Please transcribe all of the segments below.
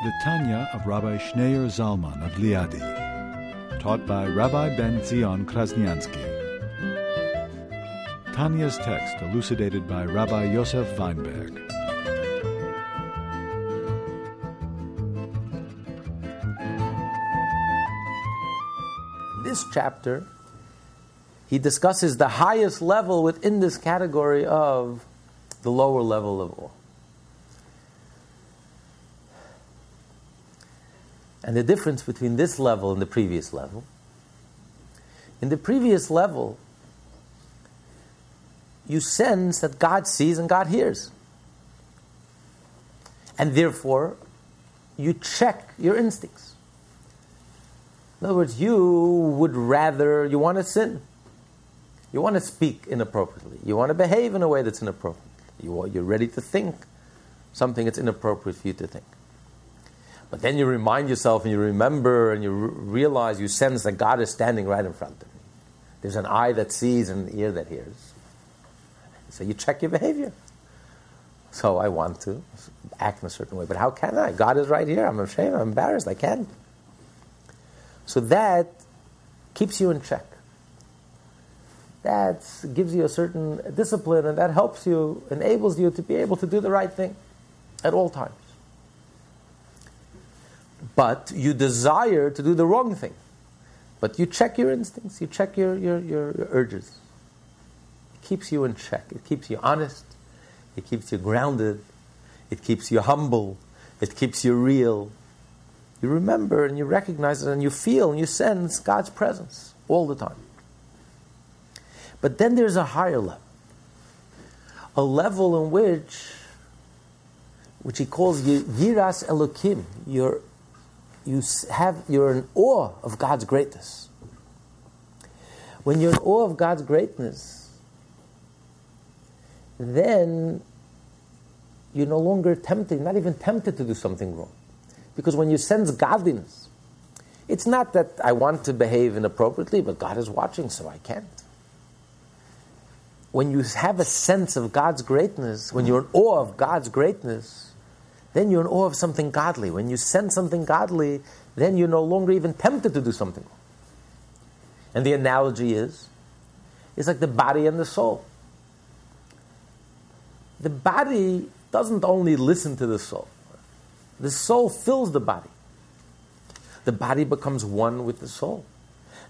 The Tanya of Rabbi Schneur Zalman of Liadi, taught by Rabbi Ben Zion Krasniansky. Tanya's text elucidated by Rabbi Yosef Wineberg. This chapter, he discusses the highest level within this category of the lower level of. And the difference between this level and the previous level. In the previous level, you sense that God sees and God hears. And therefore, you check your instincts. In other words, you would rather, you want to sin. You want to speak inappropriately. You want to behave in a way that's inappropriate. You, you're ready to think something that's inappropriate for you to think. But then you remind yourself and you remember and you re- realize, you sense that God is standing right in front of me. There's an eye that sees and an ear that hears. So you check your behavior. So I want to act in a certain way, but how can I? God is right here. I'm ashamed. I'm embarrassed. I can't. So that keeps you in check. That gives you a certain discipline, and that helps you, enables you to be able to do the right thing at all times. But you desire to do the wrong thing. But you check your instincts, you check your, your, your, your urges. It keeps you in check, it keeps you honest, it keeps you grounded, it keeps you humble, it keeps you real. You remember and you recognize it and you feel and you sense God's presence all the time. But then there's a higher level, a level in which, which he calls Yiras Elokim, you're, you have, you're in awe of God's greatness. When you're in awe of God's greatness, then you're no longer tempted, not even tempted to do something wrong. Because when you sense godliness, it's not that I want to behave inappropriately, but God is watching, so I can't. When you have a sense of God's greatness, when you're in awe of God's greatness, then you're in awe of something godly. When you sense something godly, then you're no longer even tempted to do something. And the analogy is, it's like the body and the soul. The body doesn't only listen to the soul. The soul fills the body. The body becomes one with the soul.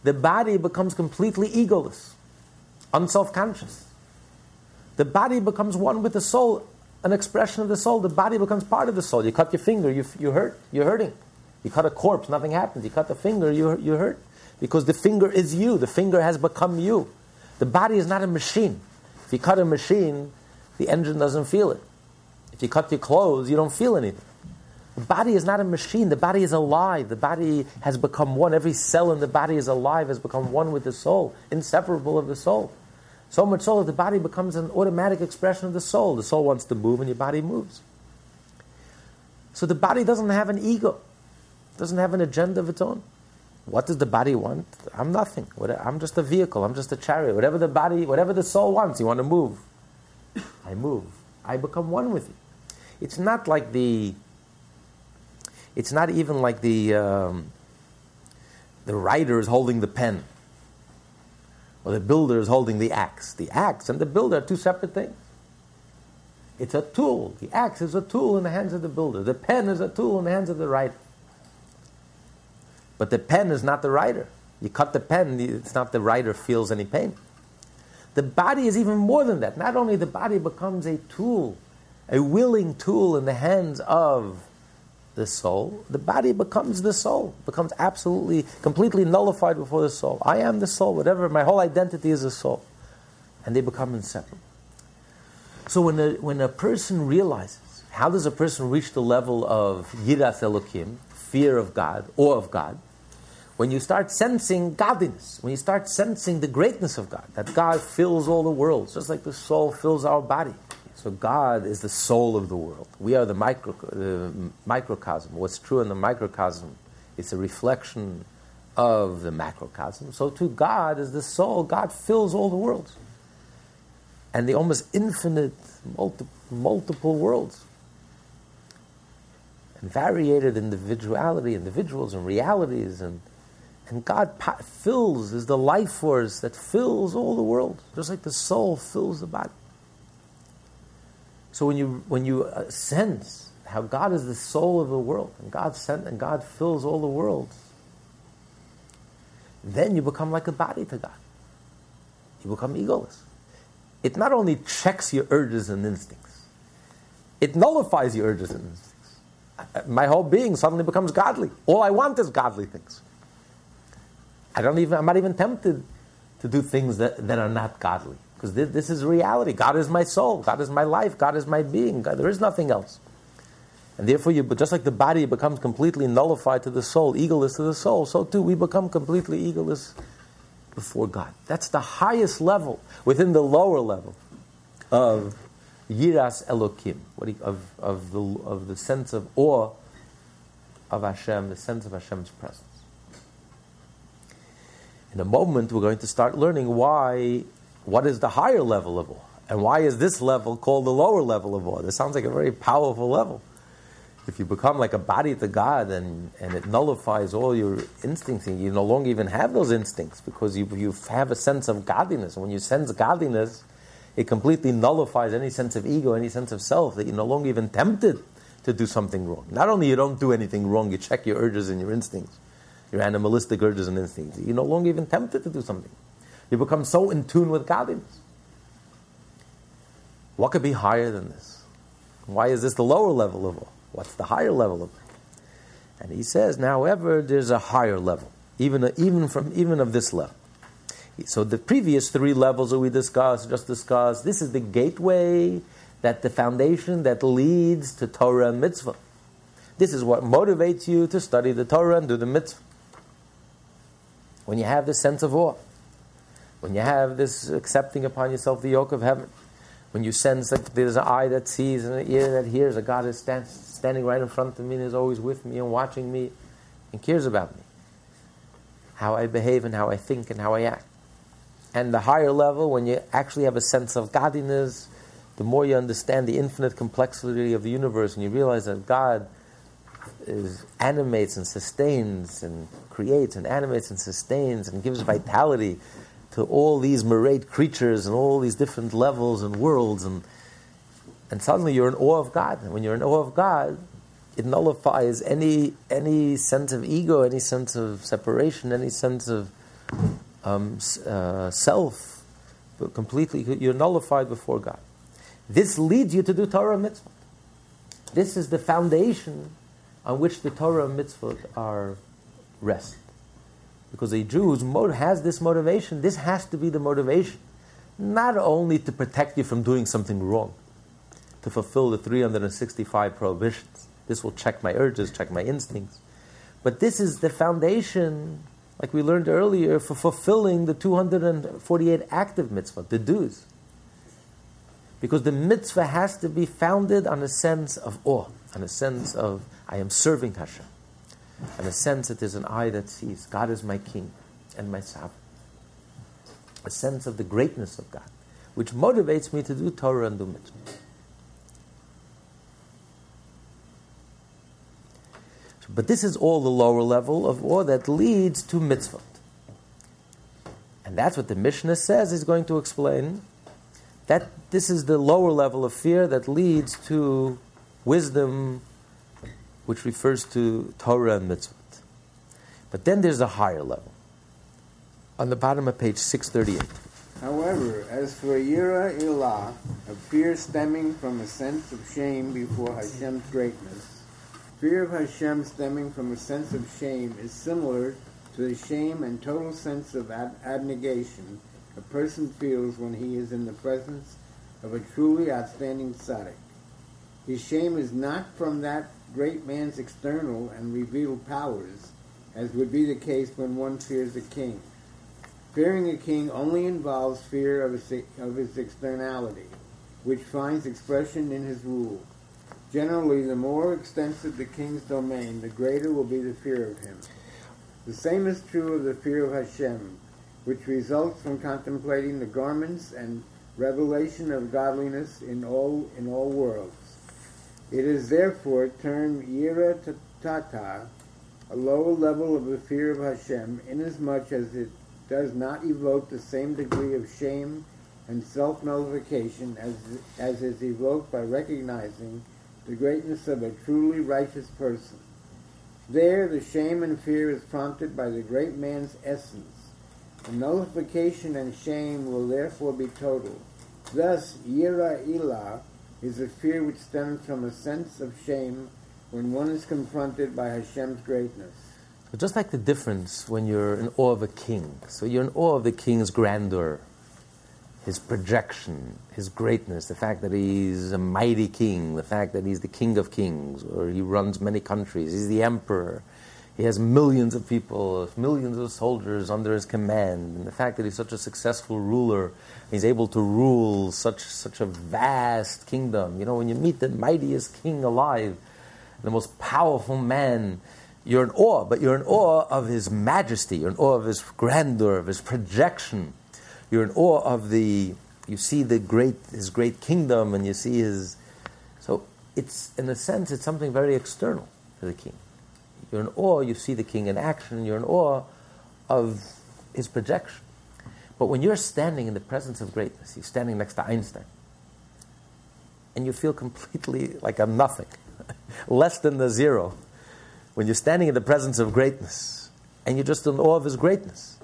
The body becomes completely egoless, unself conscious. The body becomes one with the soul, an expression of the soul. The body becomes part of the soul. You cut your finger, you, you hurt, you're hurting. You cut a corpse, nothing happens. You cut the finger, you, you hurt. Because the finger is you, the finger has become you. The body is not a machine. If you cut a machine, the engine doesn't feel it. If you cut your clothes, you don't feel anything. The body is not a machine. The body is alive. The body has become one. Every cell in the body is alive, has become one with the soul, inseparable of the soul. So much so that the body becomes an automatic expression of the soul. The soul wants to move and your body moves. So the body doesn't have an ego, doesn't have an agenda of its own. What does the body want? I'm nothing. I'm just a vehicle. I'm just a chariot. Whatever the body, whatever the soul wants, you want to move. I move. I become one with you. It's not like the it's not even like the um, the writer is holding the pen, or the builder is holding the axe. The axe and the builder are two separate things. It's a tool. The axe is a tool in the hands of the builder. The pen is a tool in the hands of the writer. But the pen is not the writer. You cut the pen, it's not the writer feels any pain. The body is even more than that. Not only the body becomes a tool, a willing tool in the hands of the soul, the body becomes the soul, becomes absolutely, completely nullified before the soul. I am the soul, whatever, my whole identity is the soul. And they become inseparable. So when a, when a person realizes, how does a person reach the level of yiras elokim, fear of God, awe of God? when you start sensing godliness, when you start sensing the greatness of God, that God fills all the worlds, just like the soul fills our body. So God is the soul of the world. We are the, micro, the microcosm. What's true in the microcosm is a reflection of the macrocosm. So too, God is the soul. God fills all the worlds. And the almost infinite, multi- multiple worlds. And variated individuality, individuals and realities and and God fills, is the life force that fills all the world, just like the soul fills the body. So when you, when you uh, sense how God is the soul of the world, and God sent, and God fills all the worlds, then you become like a body to God. You become egoless. It not only checks your urges and instincts, it nullifies your urges and instincts. My whole being suddenly becomes godly. All I want is godly things. I don't even, I'm not even tempted to do things that, that are not godly. Because this, this, is reality. God is my soul. God is my life. God is my being. God, there is nothing else. And therefore, you, just like the body becomes completely nullified to the soul, egoless to the soul, so too we become completely egoless before God. That's the highest level within the lower level of Yiras Elokim, of, of, the, of the sense of awe of Hashem, the sense of Hashem's presence. In a moment, we're going to start learning why, what is the higher level of awe, and why is this level called the lower level of awe. This sounds like a very powerful level. If you become like a body to God and, and it nullifies all your instincts, and you no longer even have those instincts because you, you have a sense of godliness. When you sense godliness, it completely nullifies any sense of ego, any sense of self, that you're no longer even tempted to do something wrong. Not only you don't do anything wrong, you check your urges and your instincts your animalistic urges and instincts. You're no longer even tempted to do something. You become so in tune with godliness. What could be higher than this? Why is this the lower level of all? What's the higher level of? And he says, however, there's a higher level, even, even, from, even of this level. So the previous three levels that we discussed, just discussed, this is the gateway, that the foundation that leads to Torah and mitzvah. This is what motivates you to study the Torah and do the mitzvah when you have this sense of awe, when you have this accepting upon yourself the yoke of heaven, when you sense that there's an eye that sees and an ear that hears, a God is stand, standing right in front of me and is always with me and watching me and cares about me, how I behave and how I think and how I act. And the higher level, when you actually have a sense of godliness, the more you understand the infinite complexity of the universe and you realize that God is, animates and sustains and creates and animates and sustains and gives vitality to all these myriad creatures and all these different levels and worlds and and suddenly you're in awe of God. And when you're in awe of God, it nullifies any any sense of ego, any sense of separation, any sense of um, uh, self. But completely, you're nullified before God. This leads you to do Torah mitzvah. This is the foundation on which the Torah and mitzvot are rest. Because a Jew has this motivation, this has to be the motivation, not only to protect you from doing something wrong, to fulfill the 365 prohibitions. This will check my urges, check my instincts. But this is the foundation, like we learned earlier, for fulfilling the 248 active mitzvah, the do's. Because the mitzvah has to be founded on a sense of awe, on a sense of I am serving Hashem. And a sense that there's an eye that sees God is my king and my sovereign. A sense of the greatness of God, which motivates me to do Torah and do mitzvah. But this is all the lower level of awe that leads to mitzvah. And that's what the Mishnah says is going to explain. That this is the lower level of fear that leads to wisdom which refers to Torah and mitzvot. But then there's a higher level. On the bottom of page 638. However, as for Yira Ilah, a fear stemming from a sense of shame before Hashem's greatness, fear of Hashem stemming from a sense of shame is similar to the shame and total sense of ab- abnegation a person feels when he is in the presence of a truly outstanding tzaddik. His shame is not from that great man's external and revealed powers, as would be the case when one fears a king. Fearing a king only involves fear of his, of his externality, which finds expression in his rule. Generally, the more extensive the king's domain, the greater will be the fear of him. The same is true of the fear of Hashem, which results from contemplating the garments and revelation of godliness in all in all worlds. It is therefore termed yira tata, a lower level of the fear of Hashem, inasmuch as it does not evoke the same degree of shame and self-nullification as, as is evoked by recognizing the greatness of a truly righteous person. There, the shame and fear is prompted by the great man's essence. The nullification and shame will therefore be total. Thus, yira ilah is a fear which stems from a sense of shame when one is confronted by Hashem's greatness. Just like the difference when you're in awe of a king. So you're in awe of the king's grandeur, his projection, his greatness, the fact that he's a mighty king, the fact that he's the king of kings, or he runs many countries, he's the emperor, he has millions of people, millions of soldiers under his command, and the fact that he's such a successful ruler, he's able to rule such, such a vast kingdom. You know, when you meet the mightiest king alive, the most powerful man, you're in awe, but you're in awe of his majesty, you're in awe of his grandeur, of his projection. You're in awe of the, you see the great, his great kingdom, and you see his. So it's, in a sense, it's something very external to the king. You're in awe, you see the king in action, you're in awe of his projection. But when you're standing in the presence of greatness, you're standing next to Einstein, and you feel completely like a nothing, less than the zero, when you're standing in the presence of greatness, and you're just in awe of his greatness,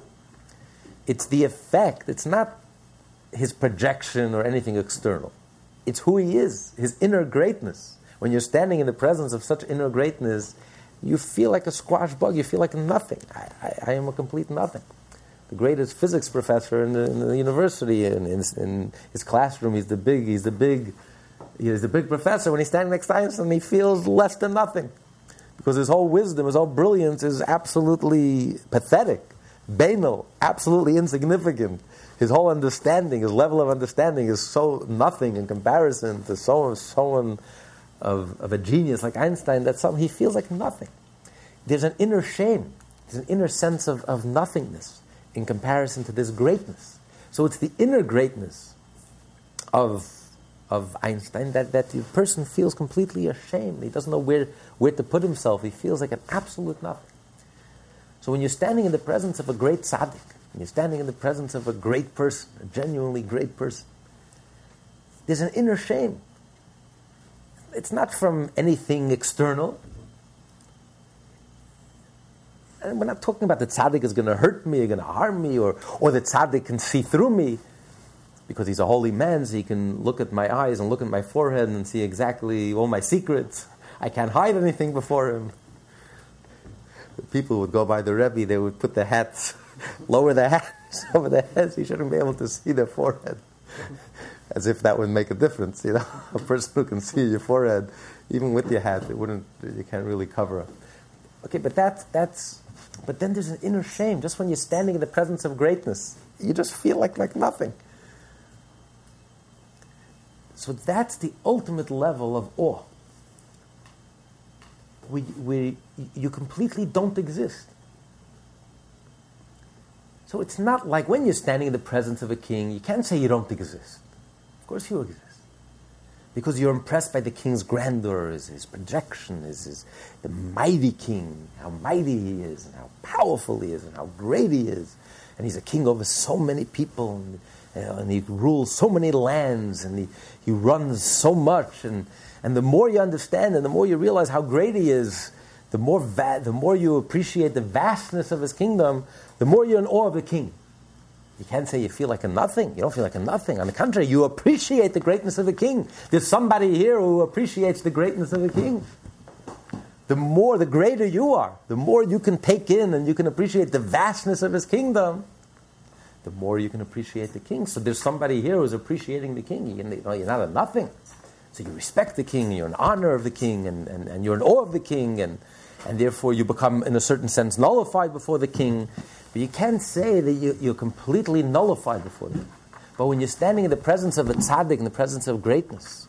it's the effect, it's not his projection or anything external. It's who he is, his inner greatness. When you're standing in the presence of such inner greatness, you feel like a squash bug, you feel like nothing. I, I, I am a complete nothing. The greatest physics professor in the, in the university, in, in, in, his classroom, he's the big, he's the big, he's the big professor. When he's standing next to Einstein, he feels less than nothing. Because his whole wisdom, his whole brilliance is absolutely pathetic banal, absolutely insignificant. His whole understanding, his level of understanding is so nothing in comparison to someone, someone of, of a genius like Einstein that some, he feels like nothing. There's an inner shame, there's an inner sense of, of nothingness in comparison to this greatness. So it's the inner greatness of, of Einstein that, that the person feels completely ashamed. He doesn't know where, where to put himself. He feels like an absolute nothing. So when you're standing in the presence of a great tzaddik, when you're standing in the presence of a great person, a genuinely great person, there's an inner shame. It's not from anything external. And we're not talking about the tzaddik is going to hurt me, or going to harm me, or, or the tzaddik can see through me because he's a holy man, so he can look at my eyes and look at my forehead and see exactly all my secrets. I can't hide anything before him people would go by the Rebbe, they would put their hats, lower their hats over their heads. he shouldn't be able to see their forehead. As if that would make a difference, you know. A person who can see your forehead, even with your hat, it wouldn't. You can't really cover it. Okay, but that's that's. But then there's an inner shame. Just when you're standing in the presence of greatness, you just feel like like nothing. So that's the ultimate level of awe we, we, you completely don't exist. So it's not like when you're standing in the presence of a king, you can't say you don't exist. Of course you exist. Because you're impressed by the king's grandeur, his, projection, his, his, the mighty king, how mighty he is, and how powerful he is, and how great he is. And he's a king over so many people, and, know, and he rules so many lands, and he, he runs so much, and, and the more you understand and the more you realize how great He is, the more, va- the more you appreciate the vastness of His kingdom, the more you're in awe of the King. You can't say you feel like a nothing. You don't feel like a nothing. On the contrary, you appreciate the greatness of the King. There's somebody here who appreciates the greatness of the King. The more, the greater you are, the more you can take in and you can appreciate the vastness of His kingdom, the more you can appreciate the King. So there's somebody here who's appreciating the King. You know, you're not a nothing. So you respect the king, you're in honor of the king, and, and, and you're in awe of the king, and, and therefore you become, in a certain sense, nullified before the king. But you can't say that you, you're completely nullified before them. But when you're standing in the presence of a tzaddik, in the presence of greatness,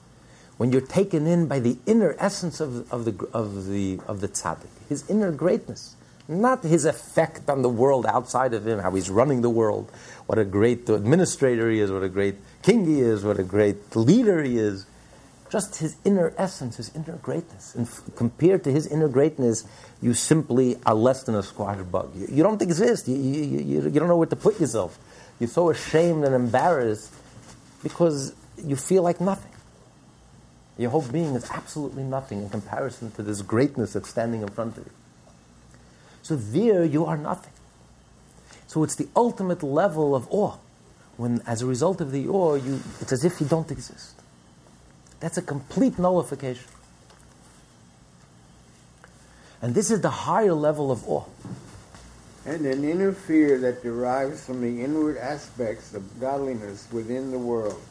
when you're taken in by the inner essence of, of, the, of, the, of the tzaddik, his inner greatness, not his effect on the world outside of him, how he's running the world, what a great administrator he is, what a great king he is, what a great leader he is. Just his inner essence, his inner greatness. And f- compared to his inner greatness, you simply are less than a squash bug. You, you don't exist. You, you, you, you don't know where to put yourself. You're so ashamed and embarrassed because you feel like nothing. Your whole being is absolutely nothing in comparison to this greatness that's standing in front of you. So there you are nothing. So it's the ultimate level of awe. When, as a result of the awe, you, it's as if you don't exist. That's a complete nullification. And this is the higher level of awe. And an inner fear that derives from the inward aspects of godliness within the world,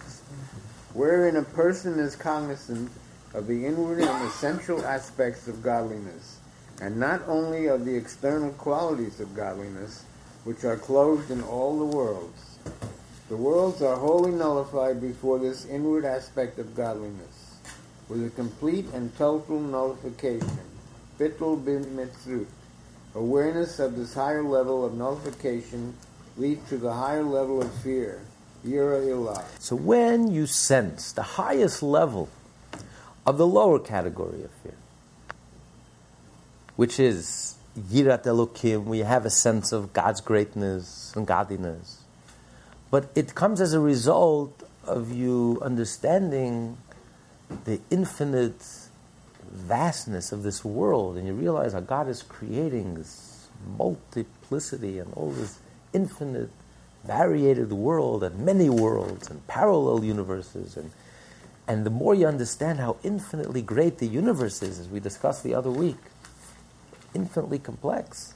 wherein a person is cognizant of the inward and essential aspects of godliness, and not only of the external qualities of godliness, which are clothed in all the worlds. The worlds are wholly nullified before this inward aspect of godliness, with a complete and total nullification, bittul b'metziut. Awareness of this higher level of nullification leads to the higher level of fear, yira ilah. So when you sense the highest level of the lower category of fear, which is yirat elokim, we have a sense of God's greatness and godliness, but it comes as a result of you understanding the infinite vastness of this world, and you realize how God is creating this multiplicity and all this infinite, variated world, and many worlds, and parallel universes, and and the more you understand how infinitely great the universe is, as we discussed the other week, infinitely complex,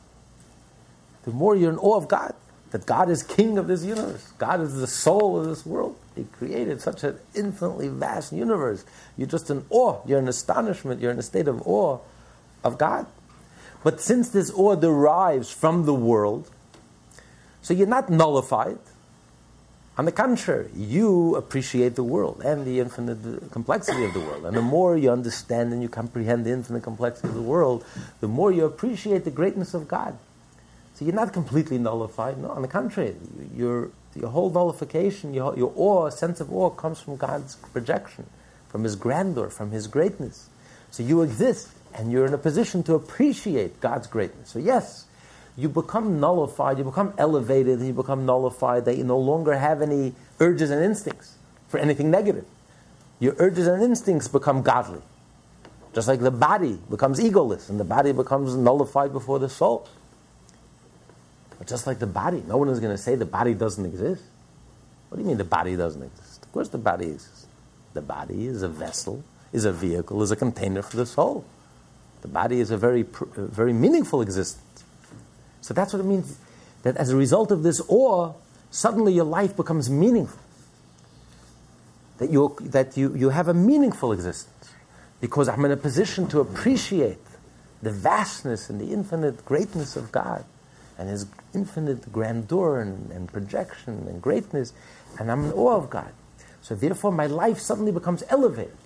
the more you're in awe of God that God is king of this universe. God is the soul of this world. He created such an infinitely vast universe. You're just in awe. You're in astonishment. You're in a state of awe of God. But since this awe derives from the world, so you're not nullified. On the contrary, you appreciate the world and the infinite complexity of the world. And the more you understand and you comprehend the infinite complexity of the world, the more you appreciate the greatness of God. So you're not completely nullified. No, on the contrary, your, your whole nullification, your, your awe, sense of awe, comes from God's projection, from His grandeur, from His greatness. So you exist, and you're in a position to appreciate God's greatness. So yes, you become nullified, you become elevated, you become nullified, that you no longer have any urges and instincts for anything negative. Your urges and instincts become godly. Just like the body becomes egoless, and the body becomes nullified before the soul. But just like the body, no one is going to say the body doesn't exist. What do you mean the body doesn't exist? Of course the body exists. The body is a vessel, is a vehicle, is a container for the soul. The body is a very, very meaningful existence. So that's what it means that as a result of this awe, suddenly your life becomes meaningful. That, you, that you, you have a meaningful existence because I'm in a position to appreciate the vastness and the infinite greatness of God and His infinite grandeur and, and projection and greatness, and I'm in awe of God. So therefore, my life suddenly becomes elevated.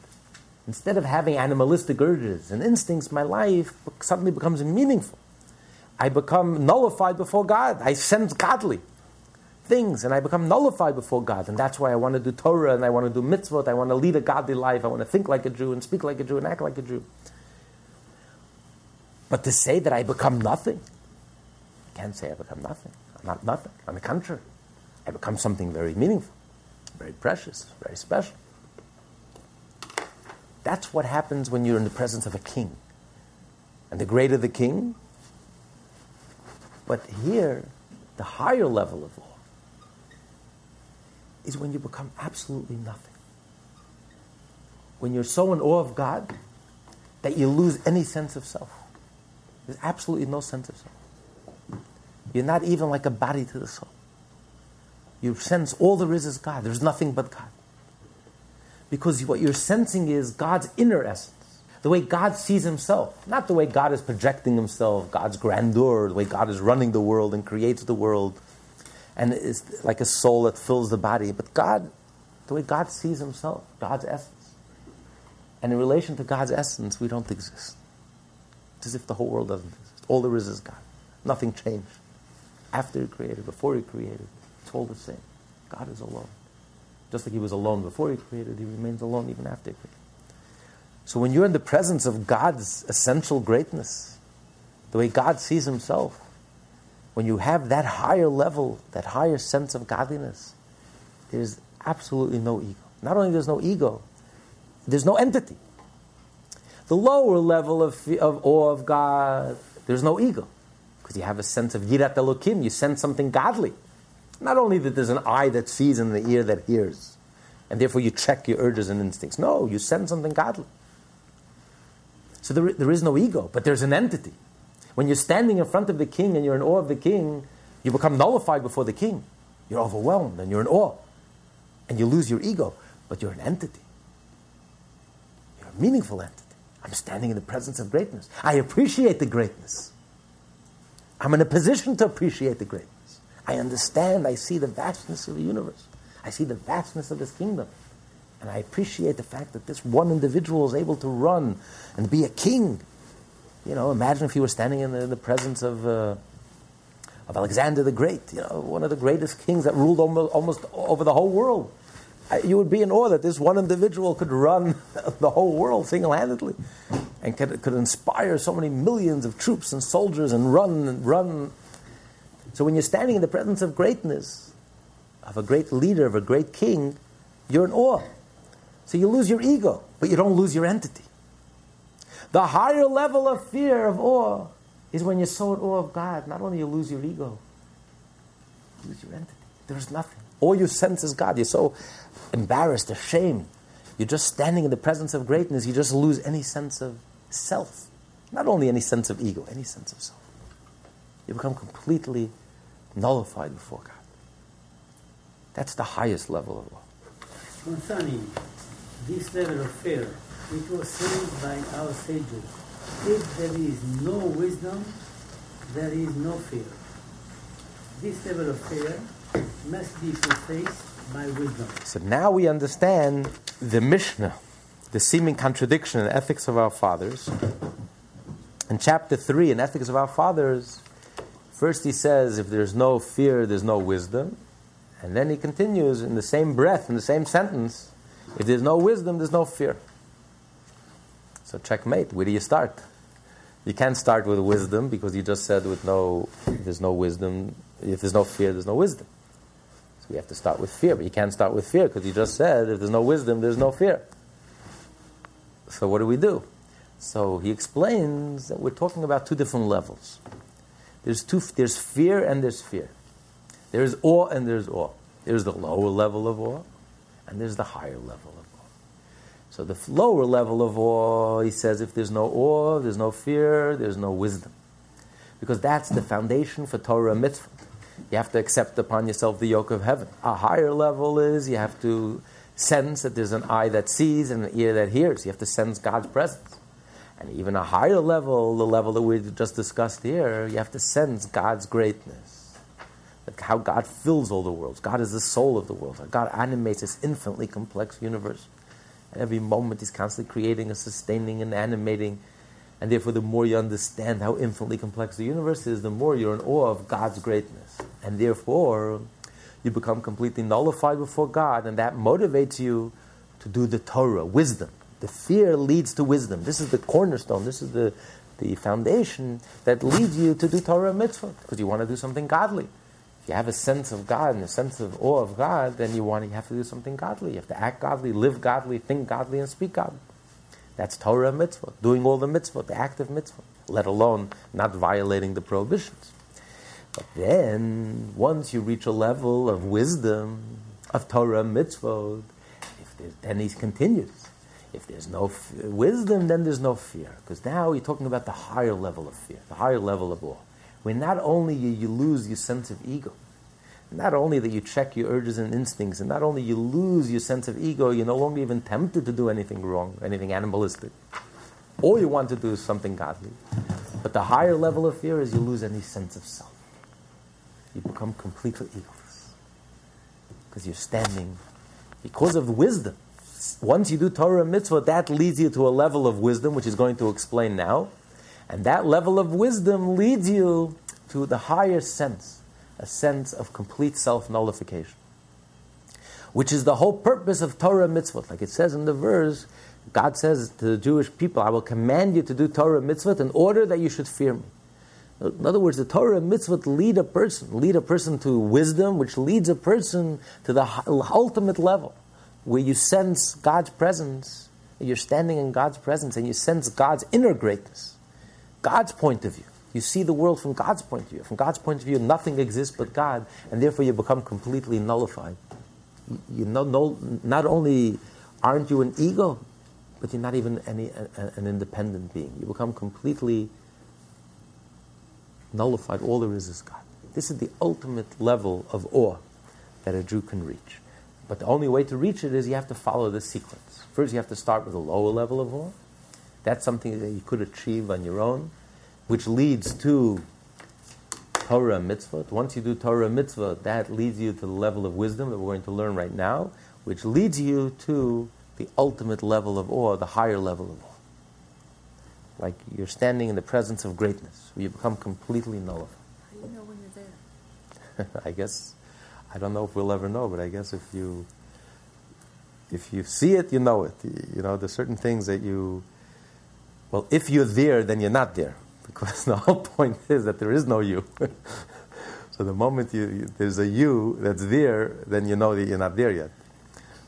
Instead of having animalistic urges and instincts, my life suddenly becomes meaningful. I become nullified before God. I sense godly things and I become nullified before God. And that's why I want to do Torah and I want to do mitzvot. I want to lead a godly life. I want to think like a Jew and speak like a Jew and act like a Jew. But to say that I become nothing, I can't say I become nothing. I'm not nothing. On the contrary, I become something very meaningful, very precious, very special. That's what happens when you're in the presence of a king. And the greater the king, but here, the higher level of awe is when you become absolutely nothing. When you're so in awe of God that you lose any sense of self. There's absolutely no sense of self. You're not even like a body to the soul. You sense all there is is God. There's nothing but God. Because what you're sensing is God's inner essence. the way God sees himself, not the way God is projecting himself, God's grandeur, the way God is running the world and creates the world, and is like a soul that fills the body, but God, the way God sees himself, God's essence. And in relation to God's essence, we don't exist. It's as if the whole world doesn't exist. All there is is God. Nothing changed. After He created, before He created, it's all the same. God is alone. Just like He was alone before He created, He remains alone even after He created. So when you're in the presence of God's essential greatness, the way God sees Himself, when you have that higher level, that higher sense of godliness, there's absolutely no ego. Not only there's no ego, there's no entity. The lower level of, of awe of God, there's no ego. Because you have a sense of yirat elokim, you sense something godly. Not only that there's an eye that sees and the ear that hears, and therefore you check your urges and instincts. No, you sense something godly. So there, there is no ego, but there's an entity. When you're standing in front of the king and you're in awe of the king, you become nullified before the king. You're overwhelmed and you're in awe. And you lose your ego, but you're an entity. You're a meaningful entity. I'm standing in the presence of greatness. I appreciate the greatness. I'm in a position to appreciate the greatness. I understand, I see the vastness of the universe. I see the vastness of this kingdom. And I appreciate the fact that this one individual is able to run and be a king. You know, imagine if you were standing in the, in the presence of, uh, of Alexander the Great, you know, one of the greatest kings that ruled almost, almost over the whole world. You would be in awe that this one individual could run the whole world single handedly and could, could inspire so many millions of troops and soldiers and run and run. So when you're standing in the presence of greatness, of a great leader, of a great king, you're in awe. So you lose your ego, but you don't lose your entity. The higher level of fear, of awe, is when you're so in awe of God. Not only you lose your ego, you lose your entity. There's nothing. All you sense is God. You're so embarrassed, ashamed. You're just standing in the presence of greatness. You just lose any sense of self. Not only any sense of ego, any sense of self. You become completely nullified before God. That's the highest level of awe. Concerning this level of fear, it was said by our sages if there is no wisdom, there is no fear. This level of fear must be faced by wisdom. So now we understand the Mishnah, the seeming contradiction in Ethics of Our Fathers. In chapter 3, in Ethics of Our Fathers, first he says, if there's no fear, there's no wisdom. And then he continues in the same breath, in the same sentence, if there's no wisdom, there's no fear. So checkmate. Where do you start? You can't start with wisdom because you just said with no, there's no wisdom. If there's no fear, there's no wisdom. So we have to start with fear, but you can't start with fear because you just said if there's no wisdom, there's no fear. So what do we do? So he explains that we're talking about two different levels. There's two. There's fear and there's fear. There's awe and there's awe. There's the lower level of awe, and there's the higher level of awe. So the lower level of awe, he says, if there's no awe, there's no fear, there's no wisdom. Because that's the foundation for Torah mitzvah. You have to accept upon yourself the yoke of heaven. A higher level is you have to sense that there's an eye that sees and an ear that hears. You have to sense God's presence. And even a higher level, the level that we just discussed here, you have to sense God's greatness how God fills all the worlds. God is the soul of the world. God animates this infinitely complex universe. And every moment He's constantly creating and sustaining and animating. And therefore, the more you understand how infinitely complex the universe is, the more you're in awe of God's greatness. And therefore, you become completely nullified before God, and that motivates you to do the Torah, wisdom. The fear leads to wisdom. This is the cornerstone. This is the, the foundation that leads you to do Torah mitzvah, because you want to do something godly. If you have a sense of God and a sense of awe of God, then you want to you have to do something godly. You have to act godly, live godly, think godly, and speak godly. That's Torah mitzvah, doing all the mitzvah, the active mitzvah, let alone not violating the prohibitions. But then, once you reach a level of wisdom, of Torah mitzvah, then he continues. If there's no f- wisdom, then there's no fear. Because now you're talking about the higher level of fear, the higher level of awe where not only you, you lose your sense of ego, not only that you check your urges and instincts, and not only you lose your sense of ego, you're no longer even tempted to do anything wrong, anything animalistic. All you want to do is something godly. But the higher level of fear is you lose any sense of self. You become completely egoless. Because you're standing because of wisdom. Once you do Torah and mitzvah, that leads you to a level of wisdom, which is going to explain now. And that level of wisdom leads you to the higher sense, a sense of complete self nullification, which is the whole purpose of Torah and mitzvah. Like it says in the verse, God says to the Jewish people, I will command you to do Torah and mitzvah in order that you should fear me. In other words, the Torah mitzvah lead a person, lead a person to wisdom, which leads a person to the ultimate level, where you sense God's presence, you're standing in God's presence, and you sense God's inner greatness, God's point of view. You see the world from God's point of view. From God's point of view, nothing exists but God, and therefore you become completely nullified. You know, no, not only aren't you an ego, but you're not even any, an independent being. You become completely nullified. All there is is God. This is the ultimate level of awe that a Jew can reach. But the only way to reach it is you have to follow the sequence. First, you have to start with a lower level of awe. That's something that you could achieve on your own, which leads to Torah mitzvah. Once you do Torah mitzvah, that leads you to the level of wisdom that we're going to learn right now, which leads you to the ultimate level of awe, the higher level of awe like you're standing in the presence of greatness. You become completely nullified. How do you know when you're there? I guess I don't know if we'll ever know, but I guess if you if you see it, you know it. You know, there's certain things that you well, if you're there, then you're not there. Because the whole point is that there is no you. so the moment you, you, there's a you that's there, then you know that you're not there yet.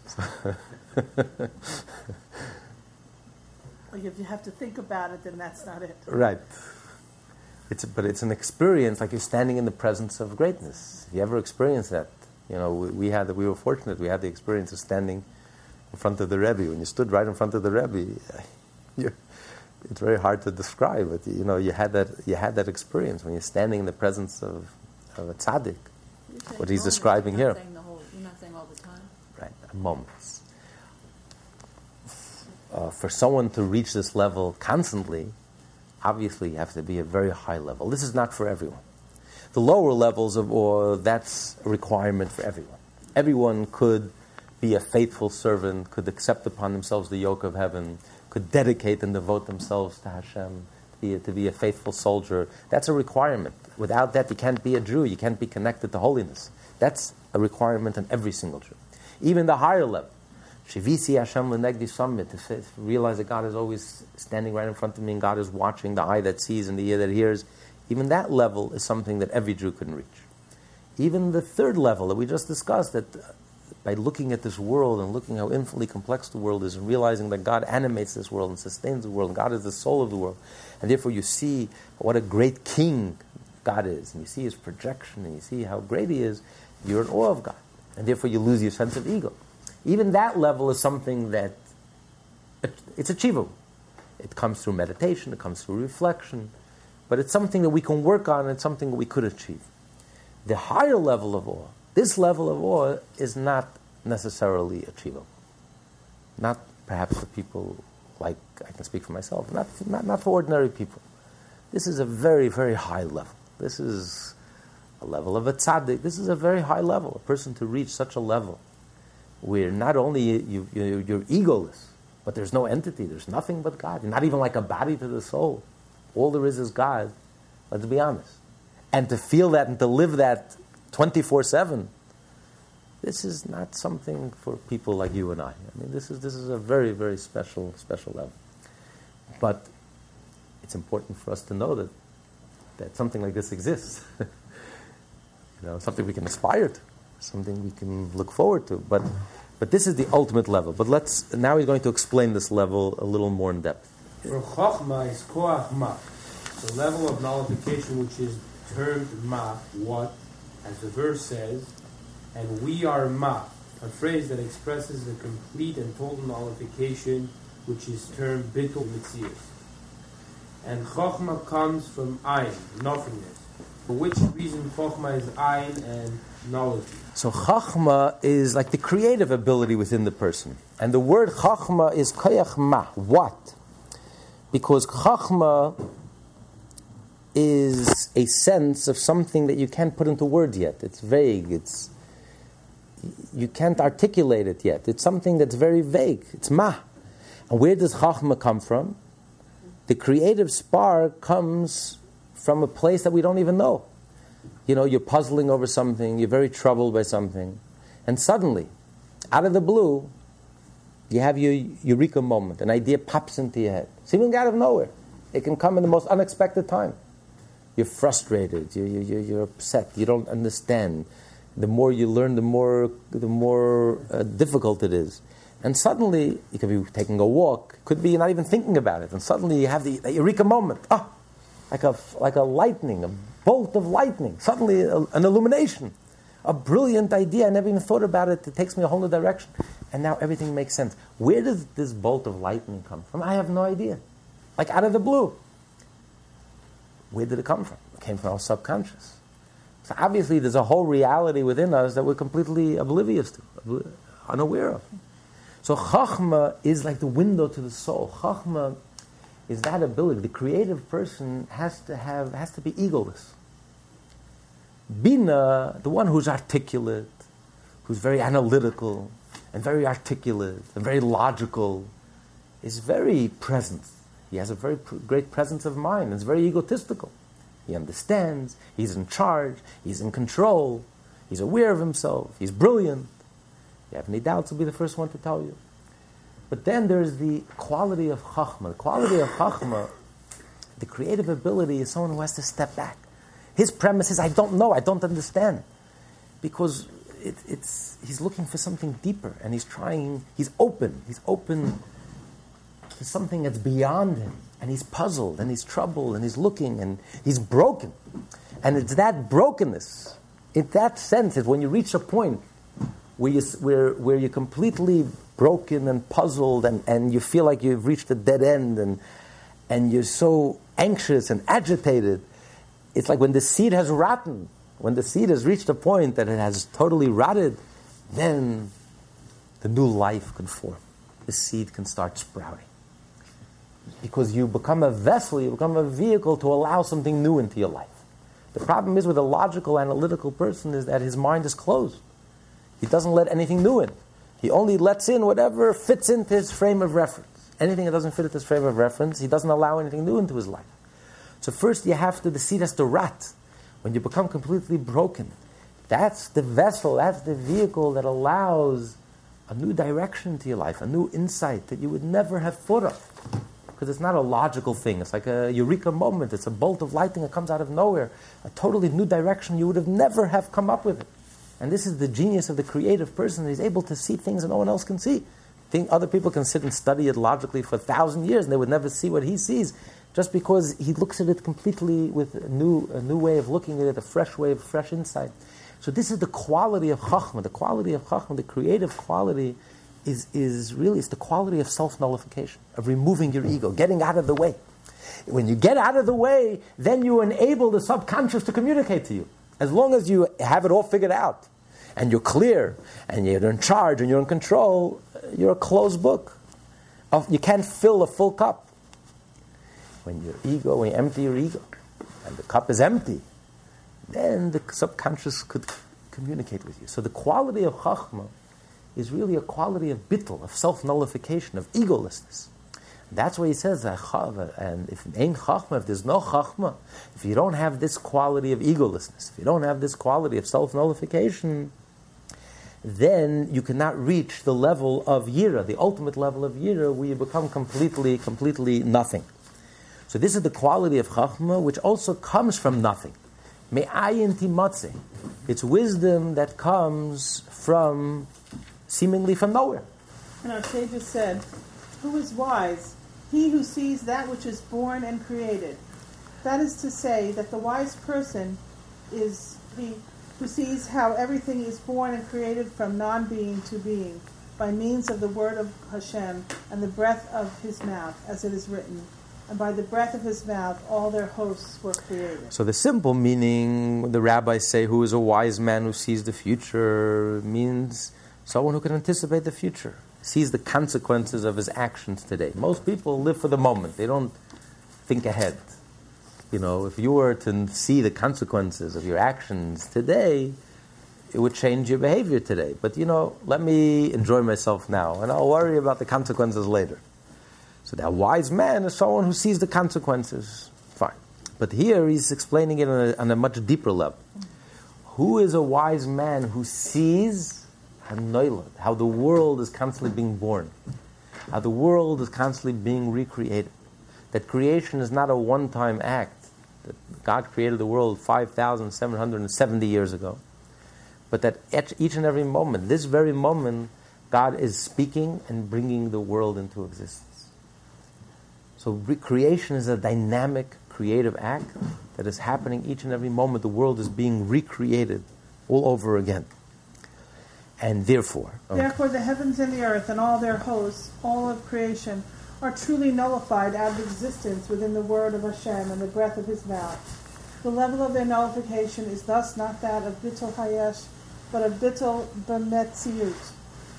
So if you have to think about it, then that's not it. Right. It's, but it's an experience like you're standing in the presence of greatness. If you ever experienced that, you know, we, we, had, we were fortunate. We had the experience of standing in front of the Rebbe. When you stood right in front of the Rebbe, it's very hard to describe. But you know, you had that you had that experience when you're standing in the presence of, of a tzaddik. What he's describing here. Whole, you're not saying all the time. Right, moments uh, for someone to reach this level constantly, obviously you have to be a very high level. This is not for everyone. The lower levels of awe, that's a requirement for everyone. Everyone could be a faithful servant, could accept upon themselves the yoke of heaven, could dedicate and devote themselves to Hashem, to be a, to be a faithful soldier. That's a requirement. Without that, you can't be a Jew, you can't be connected to holiness. That's a requirement in every single Jew. Even the higher level, Shivisi Hashem Lenegdi samid, to realize that God is always standing right in front of me and God is watching, the eye that sees and the ear that hears. Even that level is something that every Jew can reach. Even the third level that we just discussed, that uh, by looking at this world and looking how infinitely complex the world is and realizing that God animates this world and sustains the world, and God is the soul of the world, and therefore you see what a great king God is, and you see his projection, and you see how great he is, you're in awe of God. And therefore you lose your sense of ego. Even that level is something that it's achievable. It comes through meditation, it comes through reflection, but it's something that we can work on, it's something that we could achieve. The higher level of awe, this level of awe is not necessarily achievable. Not perhaps for people like I can speak for myself, not, not, not for ordinary people. This is a very, very high level. This is a level of a tzaddik. This is a very high level. A person to reach such a level where not only you, you, you're egoless, but there's no entity, there's nothing but God. You're not even like a body to the soul. All there is is God. Let's be honest. And to feel that and to live that 24 7, this is not something for people like you and I. I mean, this is, this is a very, very special, special level. But it's important for us to know that, that something like this exists. you know, something we can aspire to something we can look forward to. But, but this is the ultimate level. But let's now he's going to explain this level a little more in depth. For is koach ma, the level of nullification which is termed ma, what, as the verse says, and we are ma, a phrase that expresses the complete and total nullification which is termed bitul metzius. And chokhmah comes from ayin, nothingness. For which reason chokhmah is ayin and knowledge. So chachma is like the creative ability within the person. And the word chachma is koyach ma, what? Because Chachma is a sense of something that you can't put into words yet. It's vague. It's you can't articulate it yet. It's something that's very vague. It's ma. And where does Chachma come from? The creative spark comes from a place that we don't even know. You know, you're puzzling over something, you're very troubled by something, and suddenly, out of the blue, you have your eureka moment. An idea pops into your head. It's even out of nowhere. It can come in the most unexpected time. You're frustrated. You, you, you're upset. You don't understand. The more you learn, the more the more uh, difficult it is. And suddenly, you could be taking a walk. Could be not even thinking about it. And suddenly, you have the, the eureka moment. Ah, like a like a lightning, a bolt of lightning. Suddenly, an illumination a brilliant idea. I never even thought about it. It takes me a whole new direction. And now everything makes sense. Where does this bolt of lightning come from? I have no idea. Like out of the blue. Where did it come from? It came from our subconscious. So obviously, there's a whole reality within us that we're completely oblivious to, unaware of. So Chachma is like the window to the soul. Chachma is that ability. The creative person has to have has to be egoless. Bina, the one who's articulate, who's very analytical and very articulate and very logical, is very present. He has a very pr- great presence of mind. It's very egotistical. He understands. He's in charge. He's in control. He's aware of himself. He's brilliant. If you have any doubts, he'll be the first one to tell you. But then there's the quality of chachma. The quality of chachma, the creative ability, is someone who has to step back. His premise is, I don't know, I don't understand. Because it, it's, he's looking for something deeper and he's trying, he's open, he's open to something that's beyond him. And he's puzzled and he's troubled and he's looking and he's broken. And it's that brokenness, in that sense, is when you reach a point where, you, where, where you're completely broken and puzzled and, and you feel like you've reached a dead end and, and you're so anxious and agitated it's like when the seed has rotten, when the seed has reached a point that it has totally rotted, then the new life can form. The seed can start sprouting. Because you become a vessel, you become a vehicle to allow something new into your life. The problem is with a logical, analytical person is that his mind is closed. He doesn't let anything new in. He only lets in whatever fits into his frame of reference. Anything that doesn't fit into his frame of reference, he doesn't allow anything new into his life. So first you have to, the seed has to rot. When you become completely broken, that's the vessel, that's the vehicle that allows a new direction to your life, a new insight that you would never have thought of. Because it's not a logical thing. It's like a eureka moment. It's a bolt of lightning that comes out of nowhere. A totally new direction you would have never have come up with it. And this is the genius of the creative person. He's able to see things that no one else can see. Think other people can sit and study it logically for a thousand years and they would never see what he sees just because he looks at it completely with a new, a new way of looking at it, a fresh way of fresh insight. So this is the quality of Chachma. The quality of Chachma, the creative quality, is, is really it's the quality of self-nullification, of removing your ego, getting out of the way. When you get out of the way, then you enable the subconscious to communicate to you. As long as you have it all figured out, and you're clear, and you're in charge, and you're in control, you're a closed book. You can't fill a full cup when your ego, when you empty your ego, and the cup is empty, then the subconscious could communicate with you. So the quality of chachma is really a quality of bittul, of self-nullification, of egolessness. That's why he says, and if ain't chachma, if there's no chachma, if you don't have this quality of egolessness, if you don't have this quality of self-nullification, then you cannot reach the level of yira, the ultimate level of yira, where you become completely, completely nothing. So this is the quality of Chachma, which also comes from nothing. It's wisdom that comes from, seemingly from nowhere. And our Savior said, Who is wise? He who sees that which is born and created. That is to say, that the wise person is he who sees how everything is born and created from non being to being, by means of the word of Hashem and the breath of his mouth, as it is written and by the breath of his mouth all their hosts were created. So the simple meaning, the rabbis say, who is a wise man who sees the future, means someone who can anticipate the future, sees the consequences of his actions today. Most people live for the moment. They don't think ahead. You know, if you were to see the consequences of your actions today, it would change your behavior today. But you know, let me enjoy myself now, and I'll worry about the consequences later. So that wise man is someone who sees the consequences. Fine. But here he's explaining it on a, on a much deeper level. Who is a wise man who sees how the world is constantly being born, how the world is constantly being recreated, that creation is not a one time act, that God created the world 5,770 years ago, but that at each and every moment, this very moment, God is speaking and bringing the world into existence. So re- creation is a dynamic, creative act that is happening each and every moment. The world is being recreated all over again. And therefore. Okay. Therefore, the heavens and the earth and all their hosts, all of creation, are truly nullified out of existence within the word of Hashem and the breath of his mouth. The level of their nullification is thus not that of Bittul Hayesh, but of Bittul B'metziut,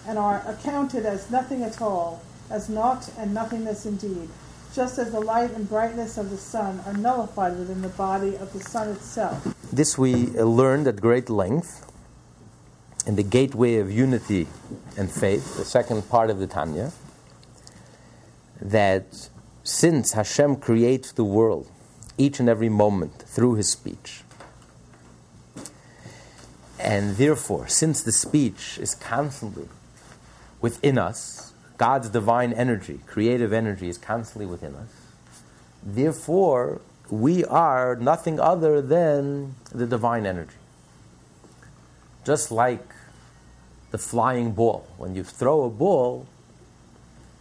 and are accounted as nothing at all, as naught and nothingness indeed, just as the light and brightness of the sun are nullified within the body of the sun itself. This we learned at great length in the gateway of unity and faith, the second part of the Tanya, that since Hashem creates the world each and every moment through his speech, and therefore, since the speech is constantly within us, God's divine energy, creative energy, is constantly within us. Therefore, we are nothing other than the divine energy. Just like the flying ball. When you throw a ball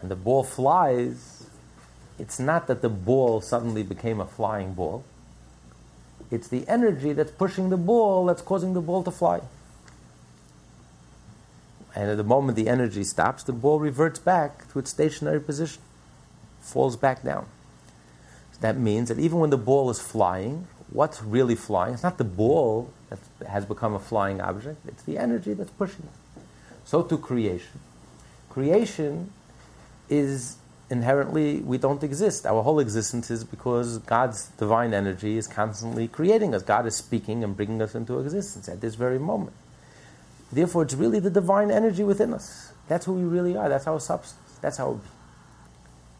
and the ball flies, it's not that the ball suddenly became a flying ball. It's the energy that's pushing the ball that's causing the ball to fly. And at the moment the energy stops, the ball reverts back to its stationary position, falls back down. So that means that even when the ball is flying, what's really flying? It's not the ball that has become a flying object, it's the energy that's pushing it. So to creation. Creation is inherently we don't exist. Our whole existence is because God's divine energy is constantly creating us. God is speaking and bringing us into existence at this very moment. Therefore, it's really the divine energy within us. That's who we really are. That's our substance. That's our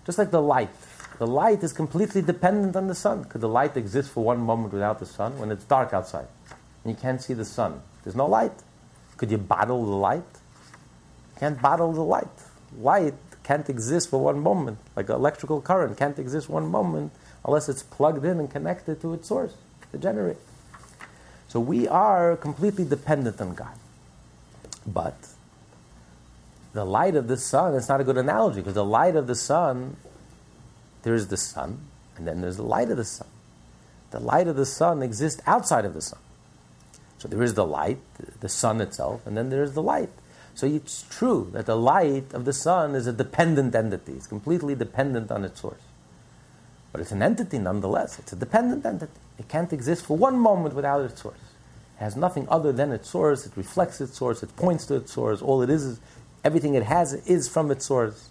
Just like the light. The light is completely dependent on the sun. Could the light exist for one moment without the sun? When it's dark outside and you can't see the sun, there's no light. Could you bottle the light? Can't bottle the light. Light can't exist for one moment. Like electrical current can't exist one moment unless it's plugged in and connected to its source, the generator. So we are completely dependent on God. But the light of the sun is not a good analogy because the light of the sun, there's the sun, and then there's the light of the sun. The light of the sun exists outside of the sun. So there is the light, the sun itself, and then there's the light. So it's true that the light of the sun is a dependent entity. It's completely dependent on its source. But it's an entity nonetheless. It's a dependent entity. It can't exist for one moment without its source. It has nothing other than its source. It reflects its source. It points to its source. All it is is everything it has is from its source.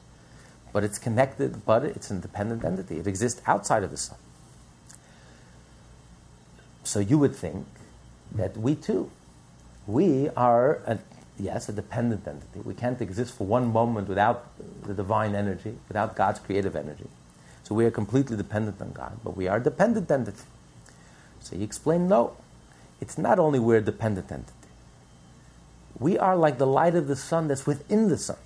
But it's connected, but it's an independent entity. It exists outside of the sun. So you would think that we too, we are a yes, a dependent entity. We can't exist for one moment without the divine energy, without God's creative energy. So we are completely dependent on God, but we are a dependent entity. So he explained, no, it's not only we're a dependent entity. We are like the light of the sun that's within the sun.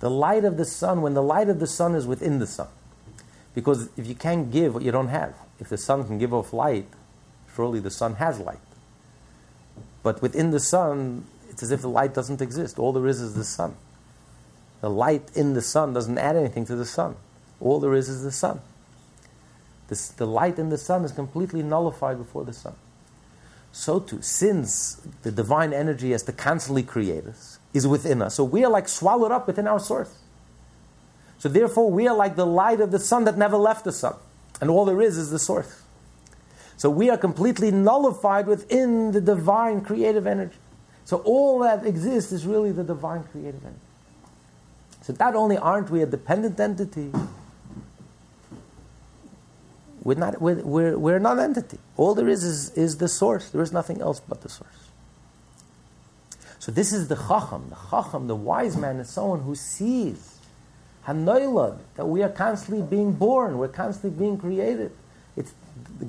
The light of the sun, when the light of the sun is within the sun, because if you can't give what you don't have, if the sun can give off light, surely the sun has light. But within the sun, it's as if the light doesn't exist. All there is is the sun. The light in the sun doesn't add anything to the sun. All there is is the sun. This, the light in the sun is completely nullified before the sun. So too, since the divine energy as to constantly create us is within us, so we are like swallowed up within our source. So therefore, we are like the light of the sun that never left the sun. And all there is is the source. So we are completely nullified within the divine creative energy. So all that exists is really the divine creative energy. So not only aren't we a dependent entity, we're not we're, we're, we're a non-entity. All there is, is is the source. There is nothing else but the source. So this is the chacham. The chacham, the wise man, is someone who sees hanoilad that we are constantly being born. We're constantly being created.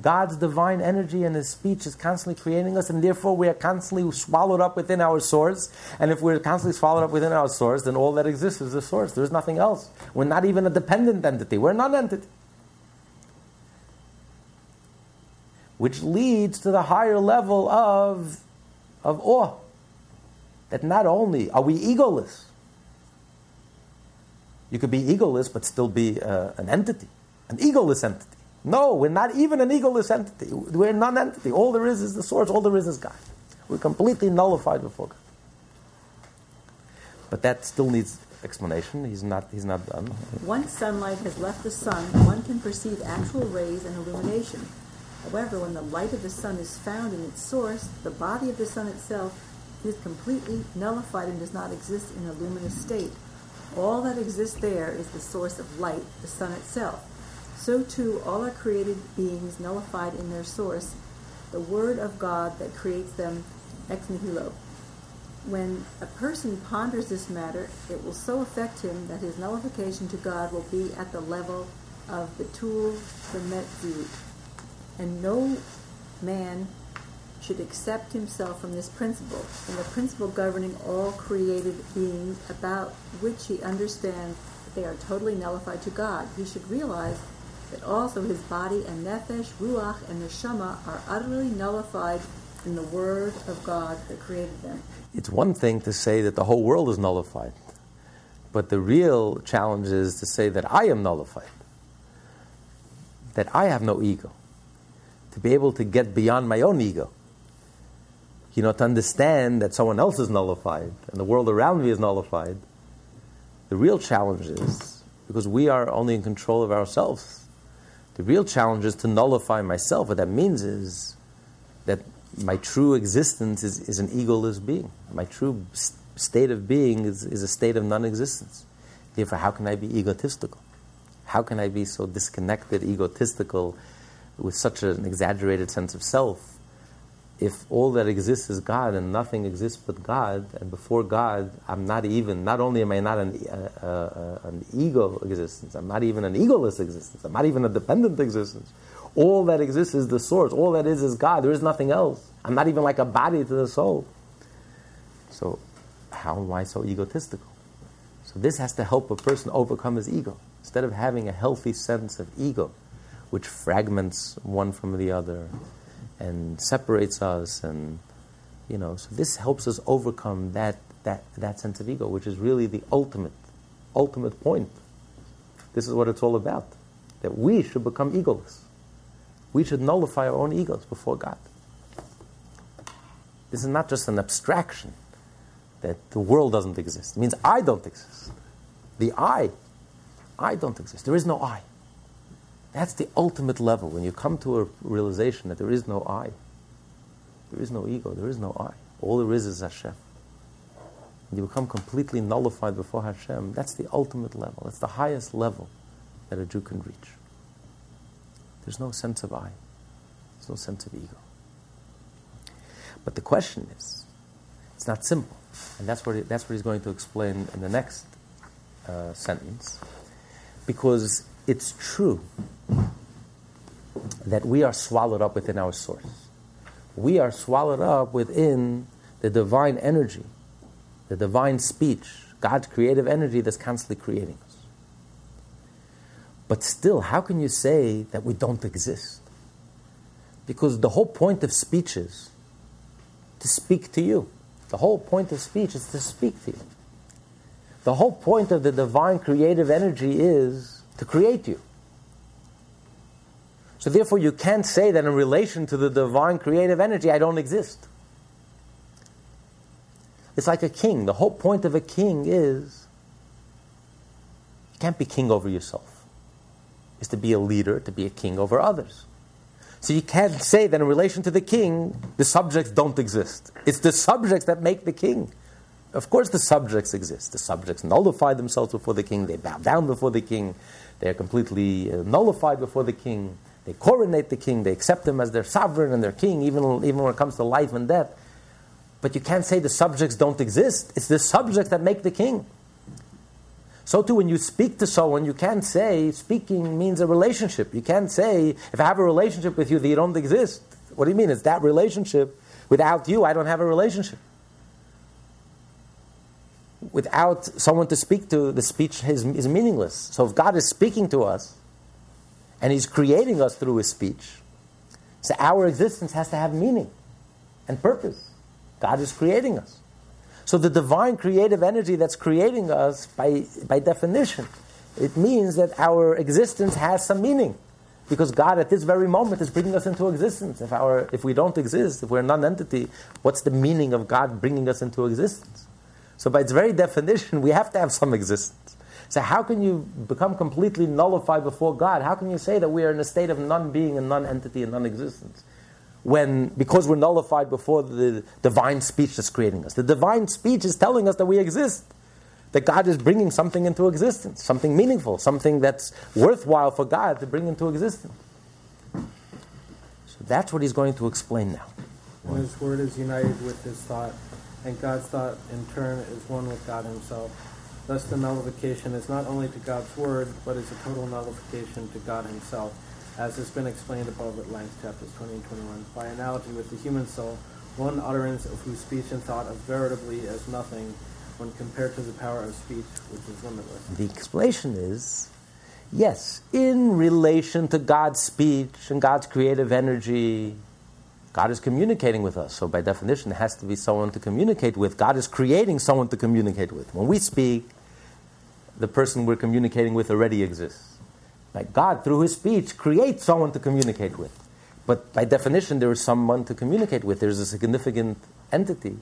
God's divine energy and His speech is constantly creating us, and therefore we are constantly swallowed up within our source. And if we're constantly swallowed up within our source, then all that exists is the source. There's nothing else. We're not even a dependent entity. We're non-entity. Which leads to the higher level of, of awe. That not only are we egoless, you could be egoless but still be uh, an entity, an egoless entity. No, we're not even an egoless entity. We're a non-entity. All there is is the source. All there is is God. We're completely nullified before God. But that still needs explanation. He's not. He's not done. Once sunlight has left the sun, one can perceive actual rays and illumination. However, when the light of the sun is found in its source, the body of the sun itself is completely nullified and does not exist in a luminous state. All that exists there is the source of light, the sun itself. So too, all our created beings nullified in their source, the Word of God that creates them ex nihilo. When a person ponders this matter, it will so affect him that his nullification to God will be at the level of the tool, the metzud. And no man should accept himself from this principle, and the principle governing all created beings about which he understands that they are totally nullified to God. He should realize that also his body and nefesh, ruach, and neshama are utterly nullified in the Word of God that created them. It's one thing to say that the whole world is nullified, but the real challenge is to say that I am nullified, that I have no ego, to be able to get beyond my own ego. You know, to understand that someone else is nullified and the world around me is nullified. The real challenge is because we are only in control of ourselves the real challenge is to nullify myself. What that means is that my true existence is, is an egoless being. My true st- state of being is, is a state of non existence. Therefore, how can I be egotistical? How can I be so disconnected, egotistical, with such an exaggerated sense of self? If all that exists is God and nothing exists but God, and before God, I'm not even, not only am I not an, uh, uh, an ego existence, I'm not even an egoless existence, I'm not even a dependent existence. All that exists is the source, all that is is God, there is nothing else. I'm not even like a body to the soul. So, how am I so egotistical? So, this has to help a person overcome his ego. Instead of having a healthy sense of ego, which fragments one from the other, and separates us and you know so this helps us overcome that that that sense of ego which is really the ultimate ultimate point. This is what it's all about that we should become egoless. We should nullify our own egos before god. This is not just an abstraction that the world doesn't exist. It means i don't exist. The i i don't exist. There is no i that's the ultimate level. When you come to a realization that there is no I, there is no ego, there is no I. All there is is Hashem. You become completely nullified before Hashem. That's the ultimate level. That's the highest level that a Jew can reach. There's no sense of I. There's no sense of ego. But the question is, it's not simple. And that's what, he, that's what he's going to explain in the next uh, sentence. Because it's true that we are swallowed up within our source. We are swallowed up within the divine energy, the divine speech, God's creative energy that's constantly creating us. But still, how can you say that we don't exist? Because the whole point of speech is to speak to you. The whole point of speech is to speak to you. The whole point of the divine creative energy is to create you. So therefore, you can't say that in relation to the divine creative energy, I don't exist. It's like a king. The whole point of a king is you can't be king over yourself. Is to be a leader, to be a king over others. So you can't say that in relation to the king, the subjects don't exist. It's the subjects that make the king. Of course, the subjects exist. The subjects nullify themselves before the king, they bow down before the king, they are completely uh, nullified before the king they coronate the king, they accept him as their sovereign and their king, even, even when it comes to life and death. But you can't say the subjects don't exist. It's the subjects that make the king. So too, when you speak to someone, you can't say speaking means a relationship. You can't say if I have a relationship with you that you don't exist. What do you mean? It's that relationship. Without you, I don't have a relationship. Without someone to speak to, the speech is, is meaningless. So if God is speaking to us, and He's creating us through His speech, so our existence has to have meaning and purpose. God is creating us. So the divine creative energy that's creating us, by, by definition, it means that our existence has some meaning. Because God at this very moment is bringing us into existence. If, our, if we don't exist, if we're a non entity, what's the meaning of God bringing us into existence? So, by its very definition, we have to have some existence. So, how can you become completely nullified before God? How can you say that we are in a state of non being and non entity and non existence? When, because we're nullified before the divine speech that's creating us. The divine speech is telling us that we exist that God is bringing something into existence, something meaningful, something that's worthwhile for God to bring into existence. So that's what he's going to explain now. And his word is united with his thought, and God's thought in turn is one with God himself. Thus, the nullification is not only to God's word, but is a total nullification to God himself, as has been explained above at length, chapters 20 and 21. By analogy with the human soul, one utterance of whose speech and thought is veritably as nothing when compared to the power of speech, which is limitless? The explanation is yes, in relation to God's speech and God's creative energy, God is communicating with us. So, by definition, there has to be someone to communicate with. God is creating someone to communicate with. When we speak, the person we're communicating with already exists. Like God, through his speech, creates someone to communicate with. But by definition, there is someone to communicate with. There's a significant entity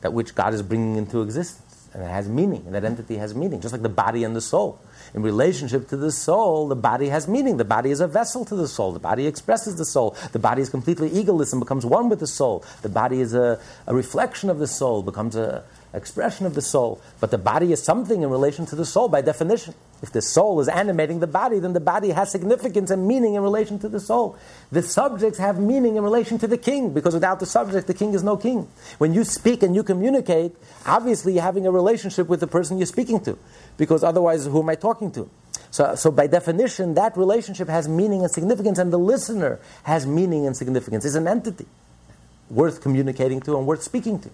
that which God is bringing into existence. And it has meaning, and that entity has meaning, just like the body and the soul. In relationship to the soul, the body has meaning. The body is a vessel to the soul. The body expresses the soul. The body is completely egoless and becomes one with the soul. The body is a, a reflection of the soul, becomes a, expression of the soul. But the body is something in relation to the soul by definition. If the soul is animating the body, then the body has significance and meaning in relation to the soul. The subjects have meaning in relation to the king, because without the subject, the king is no king. When you speak and you communicate, obviously you're having a relationship with the person you're speaking to, because otherwise, who am I talking to? So, so by definition, that relationship has meaning and significance, and the listener has meaning and significance. Is an entity worth communicating to and worth speaking to.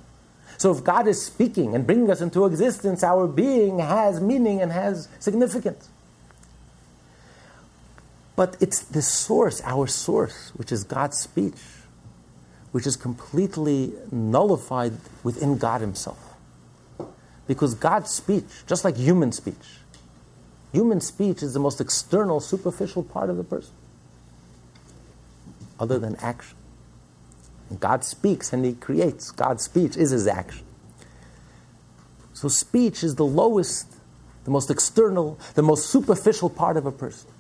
So if God is speaking and bringing us into existence, our being has meaning and has significance. But it's the source, our source, which is God's speech, which is completely nullified within God Himself. Because God's speech, just like human speech, human speech is the most external, superficial part of the person, other than action. God speaks and He creates. God's speech is His action. So, speech is the lowest, the most external, the most superficial part of a person.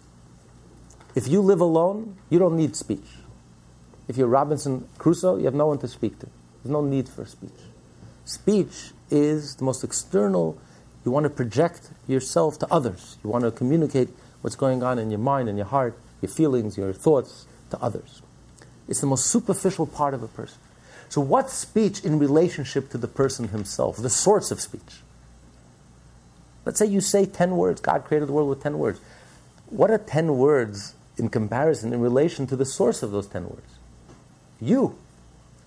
If you live alone, you don't need speech. If you're Robinson Crusoe, you have no one to speak to. There's no need for speech. Speech is the most external. You want to project yourself to others. You want to communicate what's going on in your mind and your heart, your feelings, your thoughts to others. It's the most superficial part of a person. So, what's speech in relationship to the person himself, the source of speech? Let's say you say 10 words. God created the world with 10 words. What are 10 words in comparison, in relation to the source of those 10 words? You.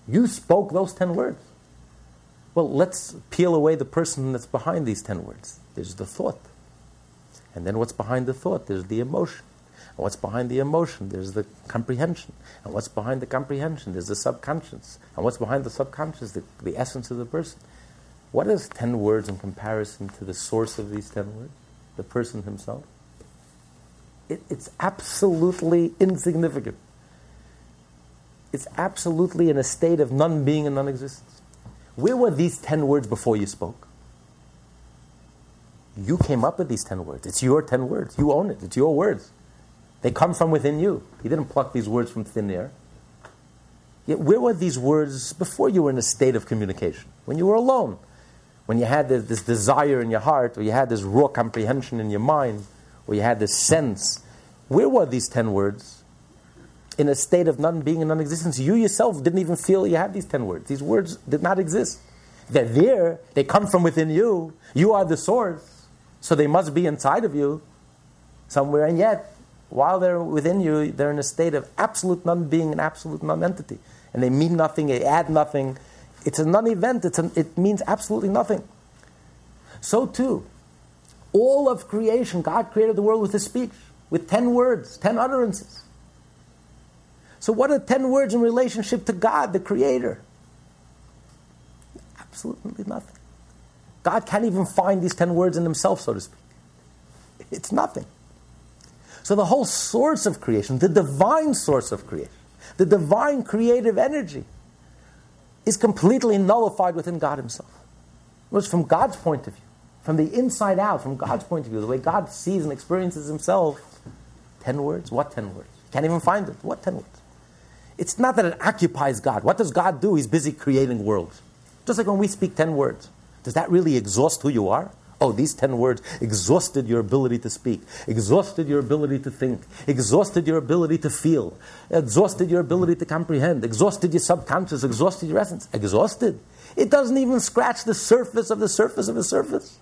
You spoke those 10 words. Well, let's peel away the person that's behind these 10 words. There's the thought. And then what's behind the thought? There's the emotion. And what's behind the emotion? There's the comprehension. And what's behind the comprehension? There's the subconscious. And what's behind the subconscious? The, the essence of the person. What is 10 words in comparison to the source of these 10 words? The person himself? It, it's absolutely insignificant. It's absolutely in a state of non being and non existence. Where were these 10 words before you spoke? You came up with these 10 words. It's your 10 words. You own it. It's your words. They come from within you. He didn't pluck these words from thin air. Yet, where were these words before you were in a state of communication? When you were alone, when you had this, this desire in your heart, or you had this raw comprehension in your mind, or you had this sense. Where were these ten words? in a state of non being and non existence. You yourself didn't even feel you had these 10 words. These words did not exist. They're there, they come from within you. You are the source, so they must be inside of you somewhere. And yet, while they're within you, they're in a state of absolute non being and absolute non entity. And they mean nothing, they add nothing. It's a non event, it means absolutely nothing. So, too, all of creation, God created the world with His speech, with 10 words, 10 utterances. So, what are 10 words in relationship to God, the Creator? Absolutely nothing. God can't even find these 10 words in Himself, so to speak. It's nothing. So, the whole source of creation, the divine source of creation, the divine creative energy, is completely nullified within God Himself. Whereas, from God's point of view, from the inside out, from God's point of view, the way God sees and experiences Himself, 10 words? What 10 words? Can't even find it. What 10 words? It's not that it occupies God. What does God do? He's busy creating worlds. Just like when we speak 10 words. Does that really exhaust who you are? Oh, these 10 words exhausted your ability to speak, exhausted your ability to think, exhausted your ability to feel, exhausted your ability to comprehend, exhausted your subconscious, exhausted your essence. Exhausted. It doesn't even scratch the surface of the surface of the surface.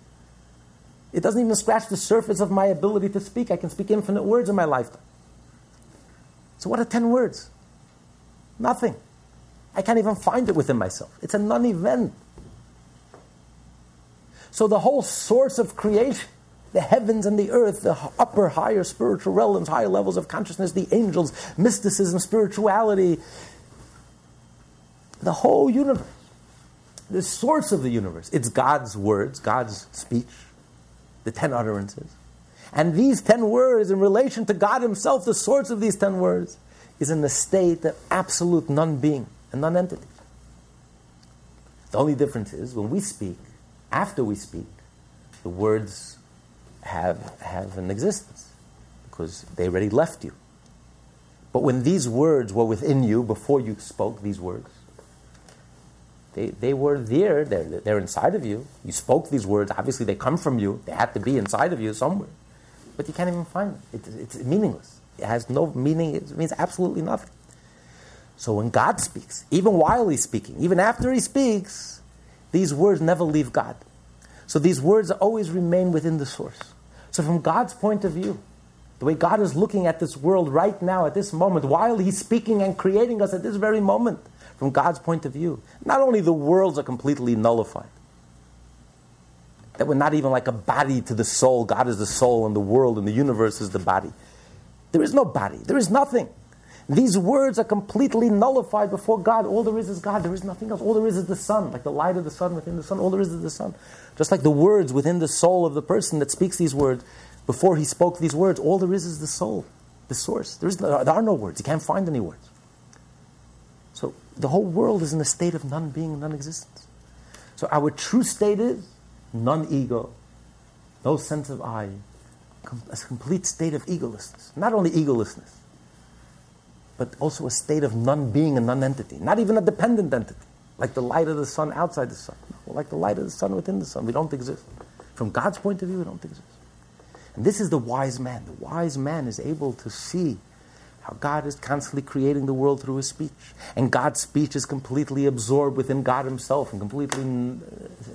It doesn't even scratch the surface of my ability to speak. I can speak infinite words in my lifetime. So, what are 10 words? Nothing. I can't even find it within myself. It's a non event. So the whole source of creation, the heavens and the earth, the upper, higher spiritual realms, higher levels of consciousness, the angels, mysticism, spirituality, the whole universe, the source of the universe, it's God's words, God's speech, the ten utterances. And these ten words, in relation to God Himself, the source of these ten words, is in the state of absolute non being and non entity. The only difference is when we speak, after we speak, the words have, have an existence because they already left you. But when these words were within you before you spoke these words, they, they were there, they're, they're inside of you. You spoke these words, obviously they come from you, they had to be inside of you somewhere. But you can't even find them. It, it's meaningless. It has no meaning, it means absolutely nothing. So when God speaks, even while He's speaking, even after He speaks, these words never leave God. So these words always remain within the source. So from God's point of view, the way God is looking at this world right now, at this moment, while He's speaking and creating us at this very moment, from God's point of view, not only the worlds are completely nullified, that we're not even like a body to the soul. God is the soul, and the world and the universe is the body. There is no body. There is nothing. These words are completely nullified before God. All there is is God. There is nothing else. All there is is the sun, like the light of the sun within the sun. All there is is the sun. Just like the words within the soul of the person that speaks these words, before he spoke these words, all there is is the soul, the source. There, is no, there are no words. You can't find any words. So the whole world is in a state of non being, non existence. So our true state is non ego, no sense of I, a complete state of egolessness. Not only egolessness, but also a state of non being and non entity. Not even a dependent entity, like the light of the sun outside the sun, no, like the light of the sun within the sun. We don't exist. From God's point of view, we don't exist. And this is the wise man. The wise man is able to see how God is constantly creating the world through his speech. And God's speech is completely absorbed within God himself and completely in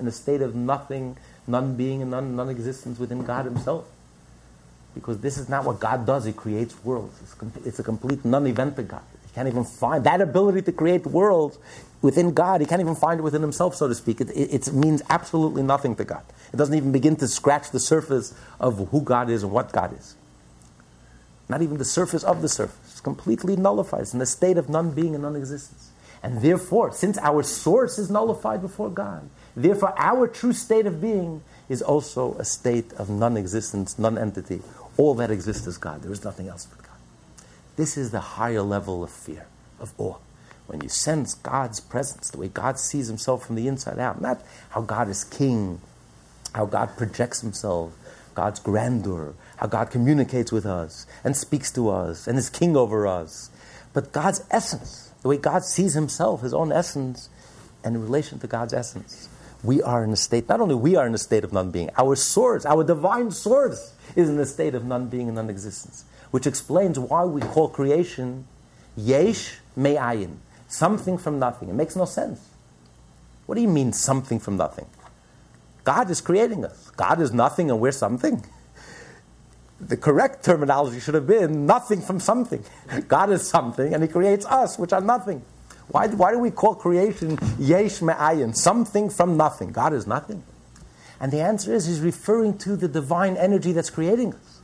a state of nothing, non being, and non existence within God himself because this is not what God does. He creates worlds. It's, com- it's a complete non-event to God. He can't even find that ability to create worlds within God. He can't even find it within himself, so to speak. It, it, it, means absolutely nothing to God. It doesn't even begin to scratch the surface of who God is and what God is. Not even the surface of the surface. It's completely nullified. It's in a state of non-being and non-existence. And therefore, since our source is nullified before God, therefore our true state of being is also a state of non-existence, non-entity, all that exists is God. There is nothing else but God. This is the higher level of fear, of awe. When you sense God's presence, the way God sees himself from the inside out, not how God is king, how God projects himself, God's grandeur, how God communicates with us and speaks to us and is king over us, but God's essence, the way God sees himself, his own essence, and in relation to God's essence. We are in a state, not only we are in a state of non being, our source, our divine source is in a state of non being and non existence, which explains why we call creation Yesh me'ayin. Something from nothing. It makes no sense. What do you mean, something from nothing? God is creating us. God is nothing and we're something. The correct terminology should have been nothing from something. God is something and He creates us, which are nothing. Why, why do we call creation yesh me'ayin, something from nothing? God is nothing. And the answer is He's referring to the divine energy that's creating us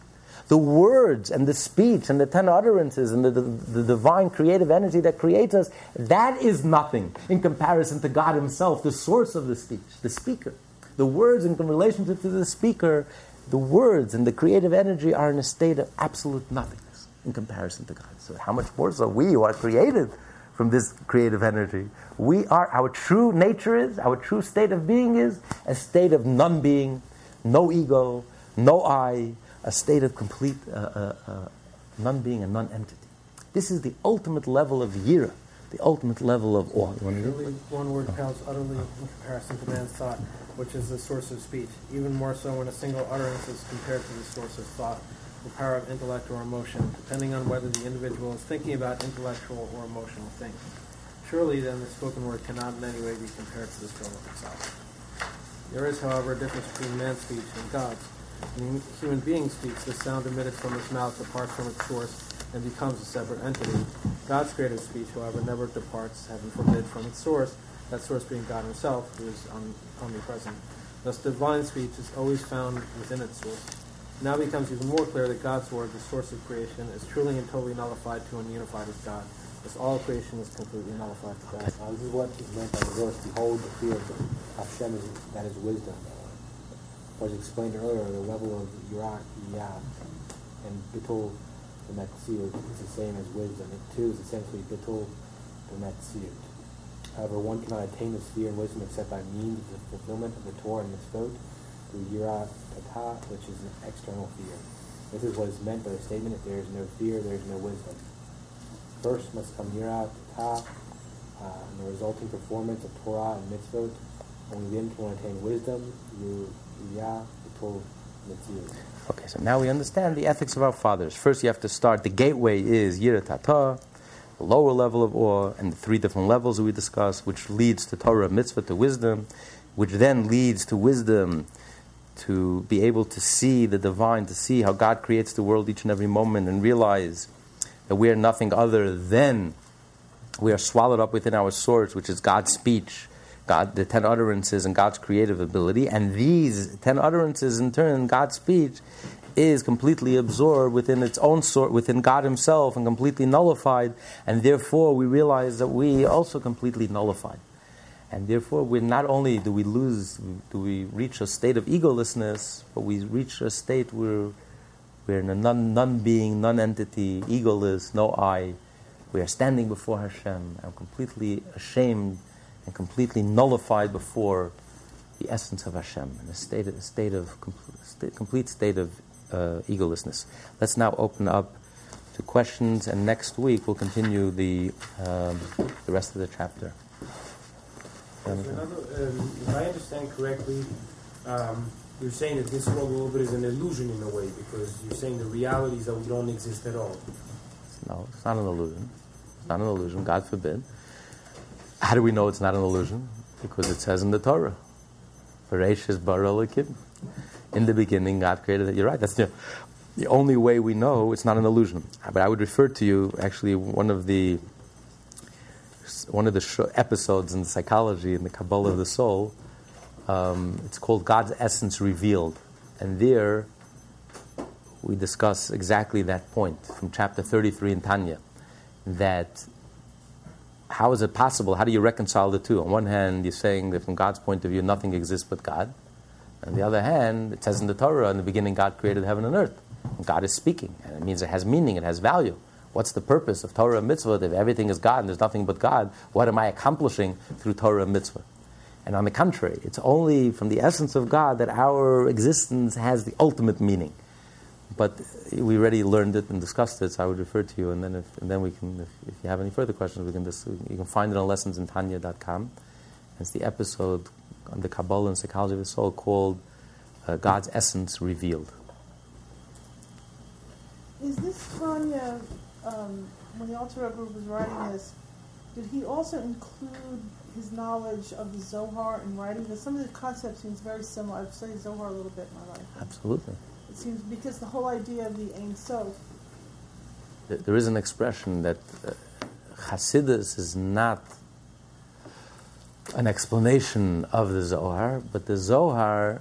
the words and the speech and the ten utterances and the, the, the, divine creative energy that creates us, that is nothing in comparison to God Himself, the source of the speech, the speaker. The words in relationship to the speaker, the words and the creative energy are in a state of absolute nothingness in comparison to God. So, how much more so we who are created from this creative energy? We are, our true nature is, our true state of being is a state of non being, no ego, no I, a state of complete uh, uh, uh, non-being and non-entity. This is the ultimate level of yira, the ultimate level of awe. Really, one word counts utterly in comparison to man's thought, which is the source of speech. Even more so when a single utterance is compared to the source of thought, the power of intellect or emotion, depending on whether the individual is thinking about intellectual or emotional things. Surely, then, the spoken word cannot in any way be compared to the of itself. There is, however, a difference between man's speech and God's. When human being speaks, the sound emitted from his mouth departs from its source and becomes a separate entity. God's creative speech, however, never departs, heaven forbid, from its source, that source being God himself, who is omnipresent. Thus, divine speech is always found within its source. It now becomes even more clear that God's word, the source of creation, is truly and totally nullified to and unified with God. Thus, all creation is completely nullified to God. This is what is meant by the verse, Behold, the fear of Hashem is, that is wisdom was explained earlier, the level of Yirat, Yah, and Bittul Bemetziut is the same as wisdom. It too is essentially Bittul Bemetziut. However, one cannot attain the sphere in wisdom except by means of the fulfillment of the Torah and Mitzvot through Yirat Tata, which is an external fear. This is what is meant by the statement, if there is no fear, there is no wisdom. First must come Yirat Tata, uh, and the resulting performance of Torah and Mitzvot. Only then can one attain wisdom, you Okay, so now we understand the ethics of our fathers. First, you have to start. The gateway is Yiratata, the lower level of awe, and the three different levels that we discussed, which leads to Torah, mitzvah, to wisdom, which then leads to wisdom, to be able to see the divine, to see how God creates the world each and every moment, and realize that we are nothing other than we are swallowed up within our source, which is God's speech God, the ten utterances and God's creative ability, and these ten utterances, in turn, God's speech, is completely absorbed within its own sort, within God Himself, and completely nullified. And therefore, we realize that we also completely nullified. And therefore, we not only do we lose, do we reach a state of egolessness, but we reach a state where we're in a non, non-being, non-entity, egoless, no I. We are standing before Hashem and completely ashamed and completely nullified before the essence of Hashem, in a state, a state of complete, complete state of uh, egolessness. Let's now open up to questions, and next week we'll continue the um, the rest of the chapter. Another, um, if I understand correctly, um, you're saying that this world a little bit is an illusion in a way because you're saying the reality is that we don't exist at all. No, it's not an illusion. It's not an illusion. God forbid. How do we know it's not an illusion? Because it says in the Torah, in the beginning, God created it. You're right. That's the, the only way we know it's not an illusion. But I would refer to you actually one of the one of the episodes in psychology in the Kabbalah of the soul. Um, it's called God's essence revealed, and there we discuss exactly that point from chapter 33 in Tanya, that how is it possible? How do you reconcile the two? On one hand, you're saying that from God's point of view, nothing exists but God. On the other hand, it says in the Torah, in the beginning, God created heaven and earth. And God is speaking, and it means it has meaning, it has value. What's the purpose of Torah and mitzvah? If everything is God and there's nothing but God, what am I accomplishing through Torah and mitzvah? And on the contrary, it's only from the essence of God that our existence has the ultimate meaning. But we already learned it and discussed it, so I would refer to you, and then if, and then we can, if, if you have any further questions, we can just, you can find it on lessonsintanya.com. It's the episode on the Kabbalah and psychology of the soul called uh, God's Essence Revealed. Is this Tanya um, when the Alter Rebbe was writing this, did he also include his knowledge of the Zohar and writing this? Some of the concepts seems very similar. I've studied Zohar a little bit in my life. Absolutely. It seems because the whole idea of the Ein Sof. There is an expression that uh, Hasidus is not an explanation of the Zohar, but the Zohar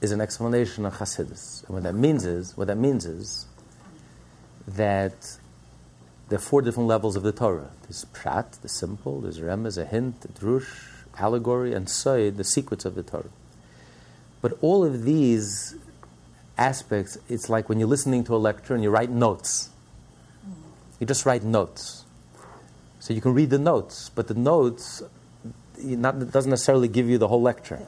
is an explanation of Hasidus. And what that means is, what that means is that there are four different levels of the Torah. There's Pshat, the simple, there's Remez, a hint, a drush, allegory, and Sod, the secrets of the Torah. But all of these aspects, it's like when you're listening to a lecture and you write notes. You just write notes. So you can read the notes, but the notes not, doesn't necessarily give you the whole lecture.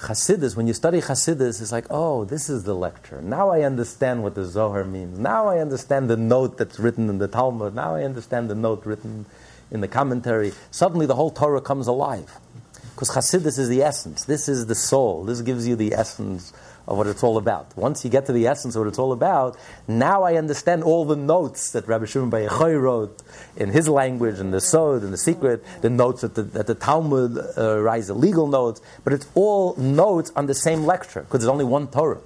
Hasidus, when you study Chassidus, it's like, oh, this is the lecture. Now I understand what the Zohar means. Now I understand the note that's written in the Talmud. Now I understand the note written in the commentary. Suddenly the whole Torah comes alive. Because Chassidus is the essence. This is the soul. This gives you the essence of what it's all about. Once you get to the essence of what it's all about, now I understand all the notes that Rabbi Shimon Bar Yochai wrote in his language, and the Sod, and the secret, the notes that the, that the Talmud uh, writes, the legal notes, but it's all notes on the same lecture, because there's only one Torah.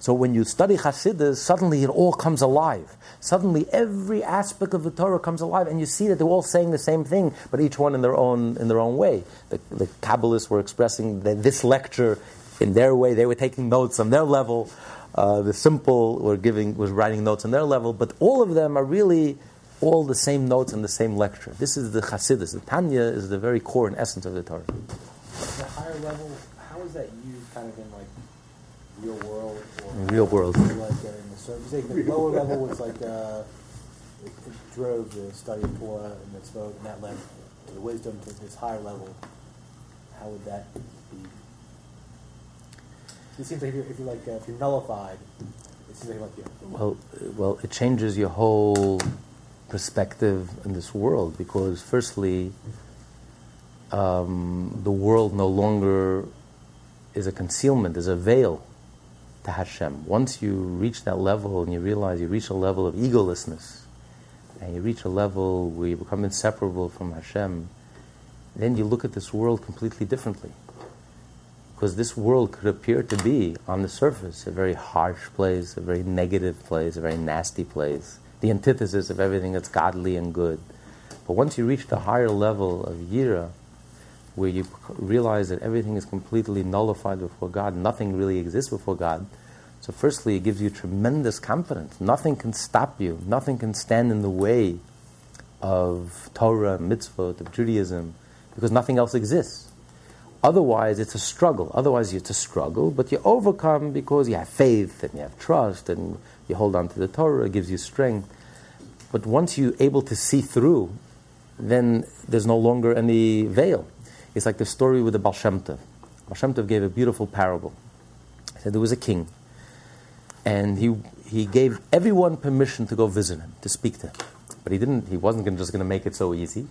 So when you study Hasidus, suddenly it all comes alive. Suddenly every aspect of the Torah comes alive, and you see that they're all saying the same thing, but each one in their own in their own way. The, the Kabbalists were expressing that this lecture in their way; they were taking notes on their level. Uh, the simple were giving was writing notes on their level, but all of them are really all the same notes in the same lecture. This is the Hasidus. The Tanya is the very core and essence of the Torah. The higher level, how is that used kind of in like real world or In real world. Like uh, in the service, like the lower level was like uh, it, it drove the study of Torah and mitzvot, and that led to the wisdom to this higher level. How would that be? It seems like if you're, if you're like uh, if you're nullified, it seems like like yeah. Well, well, it changes your whole perspective in this world because, firstly, um, the world no longer is a concealment, is a veil to Hashem. Once you reach that level and you realize you reach a level of egolessness and you reach a level where you become inseparable from Hashem, then you look at this world completely differently. Because this world could appear to be, on the surface, a very harsh place, a very negative place, a very nasty place, the antithesis of everything that's godly and good. But once you reach the higher level of Yira, where you realize that everything is completely nullified before God, nothing really exists before God. So, firstly, it gives you tremendous confidence. Nothing can stop you, nothing can stand in the way of Torah, mitzvot, of Judaism, because nothing else exists. Otherwise, it's a struggle. Otherwise, it's a struggle, but you overcome because you have faith and you have trust and you hold on to the Torah, it gives you strength. But once you're able to see through, then there's no longer any veil. It's like the story with the Baal Shem Tov. Baal Shem Tov gave a beautiful parable. He said there was a king, and he, he gave everyone permission to go visit him, to speak to him. But he didn't, he wasn't just going to make it so easy.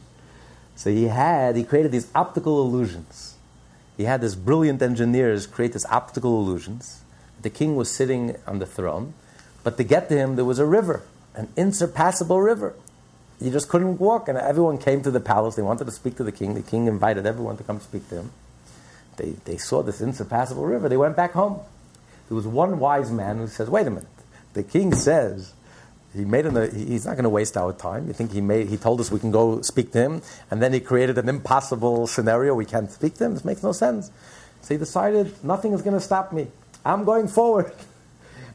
So he had, he created these optical illusions. He had this brilliant engineers create these optical illusions. The king was sitting on the throne, but to get to him, there was a river, an insurpassable river. You just couldn't walk, and everyone came to the palace. They wanted to speak to the king. The king invited everyone to come speak to him. They, they saw this insurpassable river. They went back home. There was one wise man who says, "Wait a minute. The king says he made an, he's not going to waste our time. You think he made he told us we can go speak to him, and then he created an impossible scenario. We can't speak to him. This makes no sense. So he decided nothing is going to stop me. I'm going forward."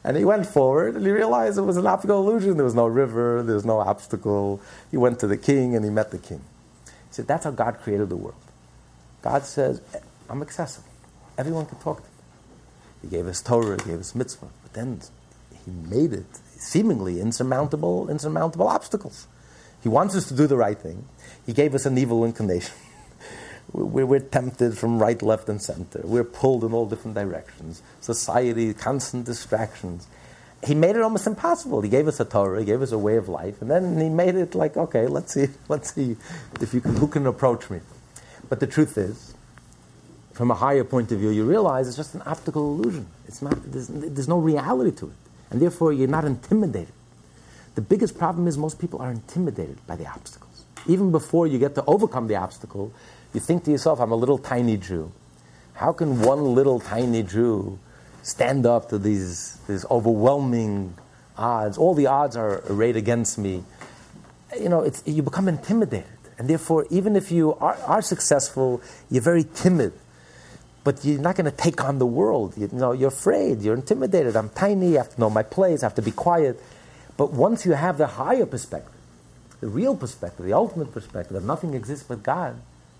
And he went forward and he realized it was an optical illusion. There was no river, there was no obstacle. He went to the king and he met the king. He said, That's how God created the world. God says, eh, I'm accessible. Everyone can talk to me. He gave us Torah, he gave us mitzvah, but then he made it seemingly insurmountable, insurmountable obstacles. He wants us to do the right thing. He gave us an evil inclination. We're, tempted from right, left, and center. We're pulled in all different directions. Society, constant distractions. He made it almost impossible. He gave us a Torah, he gave us a way of life, and then he made it like, okay, let's see, let's see if you can, who can approach me. But the truth is, from a higher point of view, you realize it's just an optical illusion. It's not, there's, there's no reality to it. And therefore, you're not intimidated. The biggest problem is most people are intimidated by the obstacles. Even before you get to overcome the obstacle, you think to yourself, I'm a little tiny Jew. How can one little tiny Jew stand up to these, these overwhelming odds? All the odds are arrayed against me. You know, you become intimidated. And therefore, even if you are, are successful, you're very timid. But you're not going to take on the world. You, know, you're afraid, you're intimidated. I'm tiny, I have to know my place, I have to be quiet. But once you have the higher perspective, the real perspective, the ultimate perspective that nothing exists but God,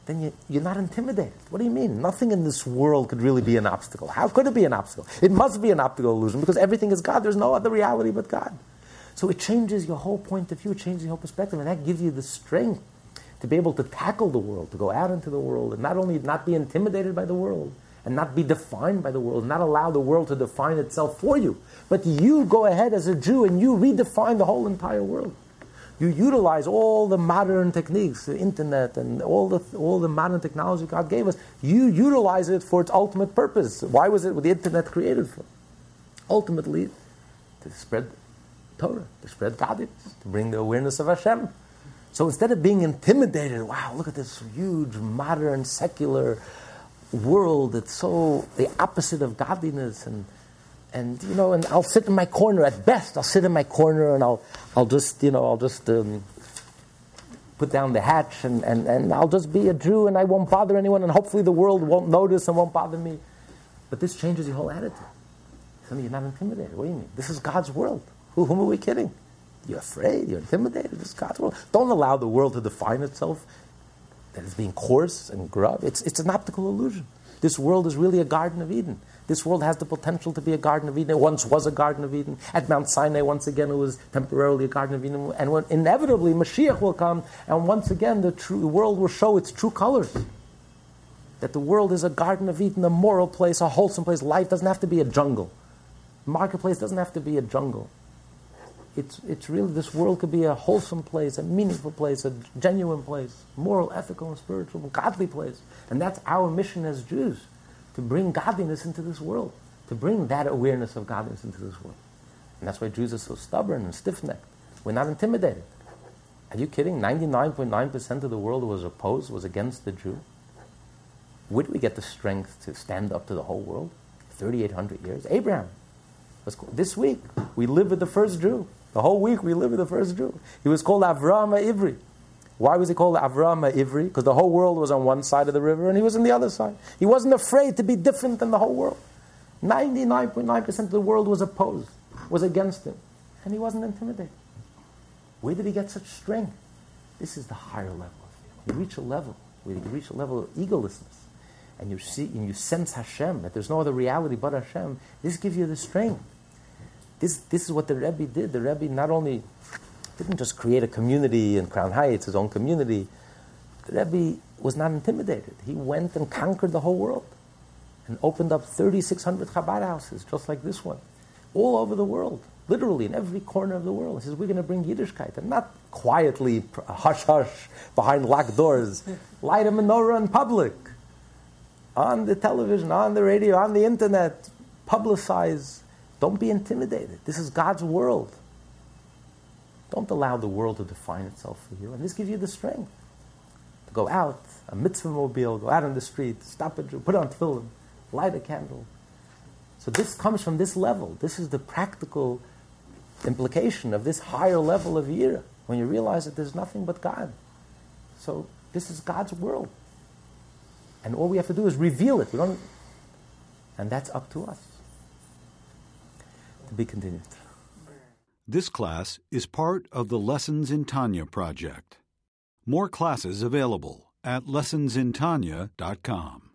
then you, you're not intimidated. What do you mean? Nothing in this world could really be an obstacle. How could it be an obstacle? It must be an optical illusion because everything is God. There's no other reality but God. So it changes your whole point of view, it changes your whole perspective, and that gives you the strength to be able to tackle the world, to go out into the world, and not only not be intimidated by the world, and not be defined by the world, not allow the world to define itself for you, but you go ahead as a Jew and you redefine the whole entire world. You utilize all the modern techniques, the internet and all the, all the modern technology God gave us. You utilize it for its ultimate purpose. Why was it the internet created for? Ultimately, to spread Torah, to spread godliness, to bring the awareness of Hashem. So instead of being intimidated, wow, look at this huge, modern, secular, world that's so the opposite of godliness and and you know and I'll sit in my corner at best. I'll sit in my corner and I'll I'll just you know I'll just um, put down the hatch and, and, and I'll just be a Jew and I won't bother anyone and hopefully the world won't notice and won't bother me. But this changes your whole attitude. Suddenly you're not intimidated. What do you mean? This is God's world. Who, whom are we kidding you're afraid you're intimidated is God's world don't allow the world to define itself that it's being coarse and grub. It's, it's an optical illusion. This world is really a Garden of Eden. This world has the potential to be a Garden of Eden. It once was a Garden of Eden. At Mount Sinai, once again, it was temporarily a Garden of Eden. And when inevitably Mashiach will come, and once again the true world will show its true colors. That the world is a Garden of Eden, a moral place, a wholesome place. Life doesn't have to be a jungle. Marketplace doesn't have to be a jungle it's, it's really, this world could be a wholesome place, a meaningful place, a genuine place, moral, ethical, and spiritual, godly place. And that's our mission as Jews, to bring godliness into this world, to bring that awareness of godliness into this world. And that's why Jews are so stubborn and stiff necked. We're not intimidated. Are you kidding? 99.9% of the world was opposed, was against the Jew. Would we get the strength to stand up to the whole world? 3,800 years. Abraham. This week, we live with the first Jew. The whole week we lived with the first Jew. He was called Avraham Ivri. Why was he called Avraham Ivri? Because the whole world was on one side of the river and he was on the other side. He wasn't afraid to be different than the whole world. 99.9% of the world was opposed, was against him. And he wasn't intimidated. Where did he get such strength? This is the higher level. of When you reach a level where you reach a level of egolessness and you see and you sense Hashem, that there's no other reality but Hashem, this gives you the strength this, this is what the Rebbe did. The Rebbe not only didn't just create a community in Crown Heights, his own community, the Rebbe was not intimidated. He went and conquered the whole world and opened up 3,600 Chabad houses, just like this one, all over the world, literally in every corner of the world. He says, We're going to bring Yiddishkeit, and not quietly, hush hush, behind locked doors. Light a menorah in public, on the television, on the radio, on the internet, publicize don't be intimidated. This is God's world. Don't allow the world to define itself for you. And this gives you the strength to go out, a mitzvah mobile, go out on the street, stop it, put on tefillin, light a candle. So this comes from this level. This is the practical implication of this higher level of Yira when you realize that there's nothing but God. So this is God's world. And all we have to do is reveal it. We don't, and that's up to us to be continued. This class is part of the Lessons in Tanya project. More classes available at lessonsintanya.com.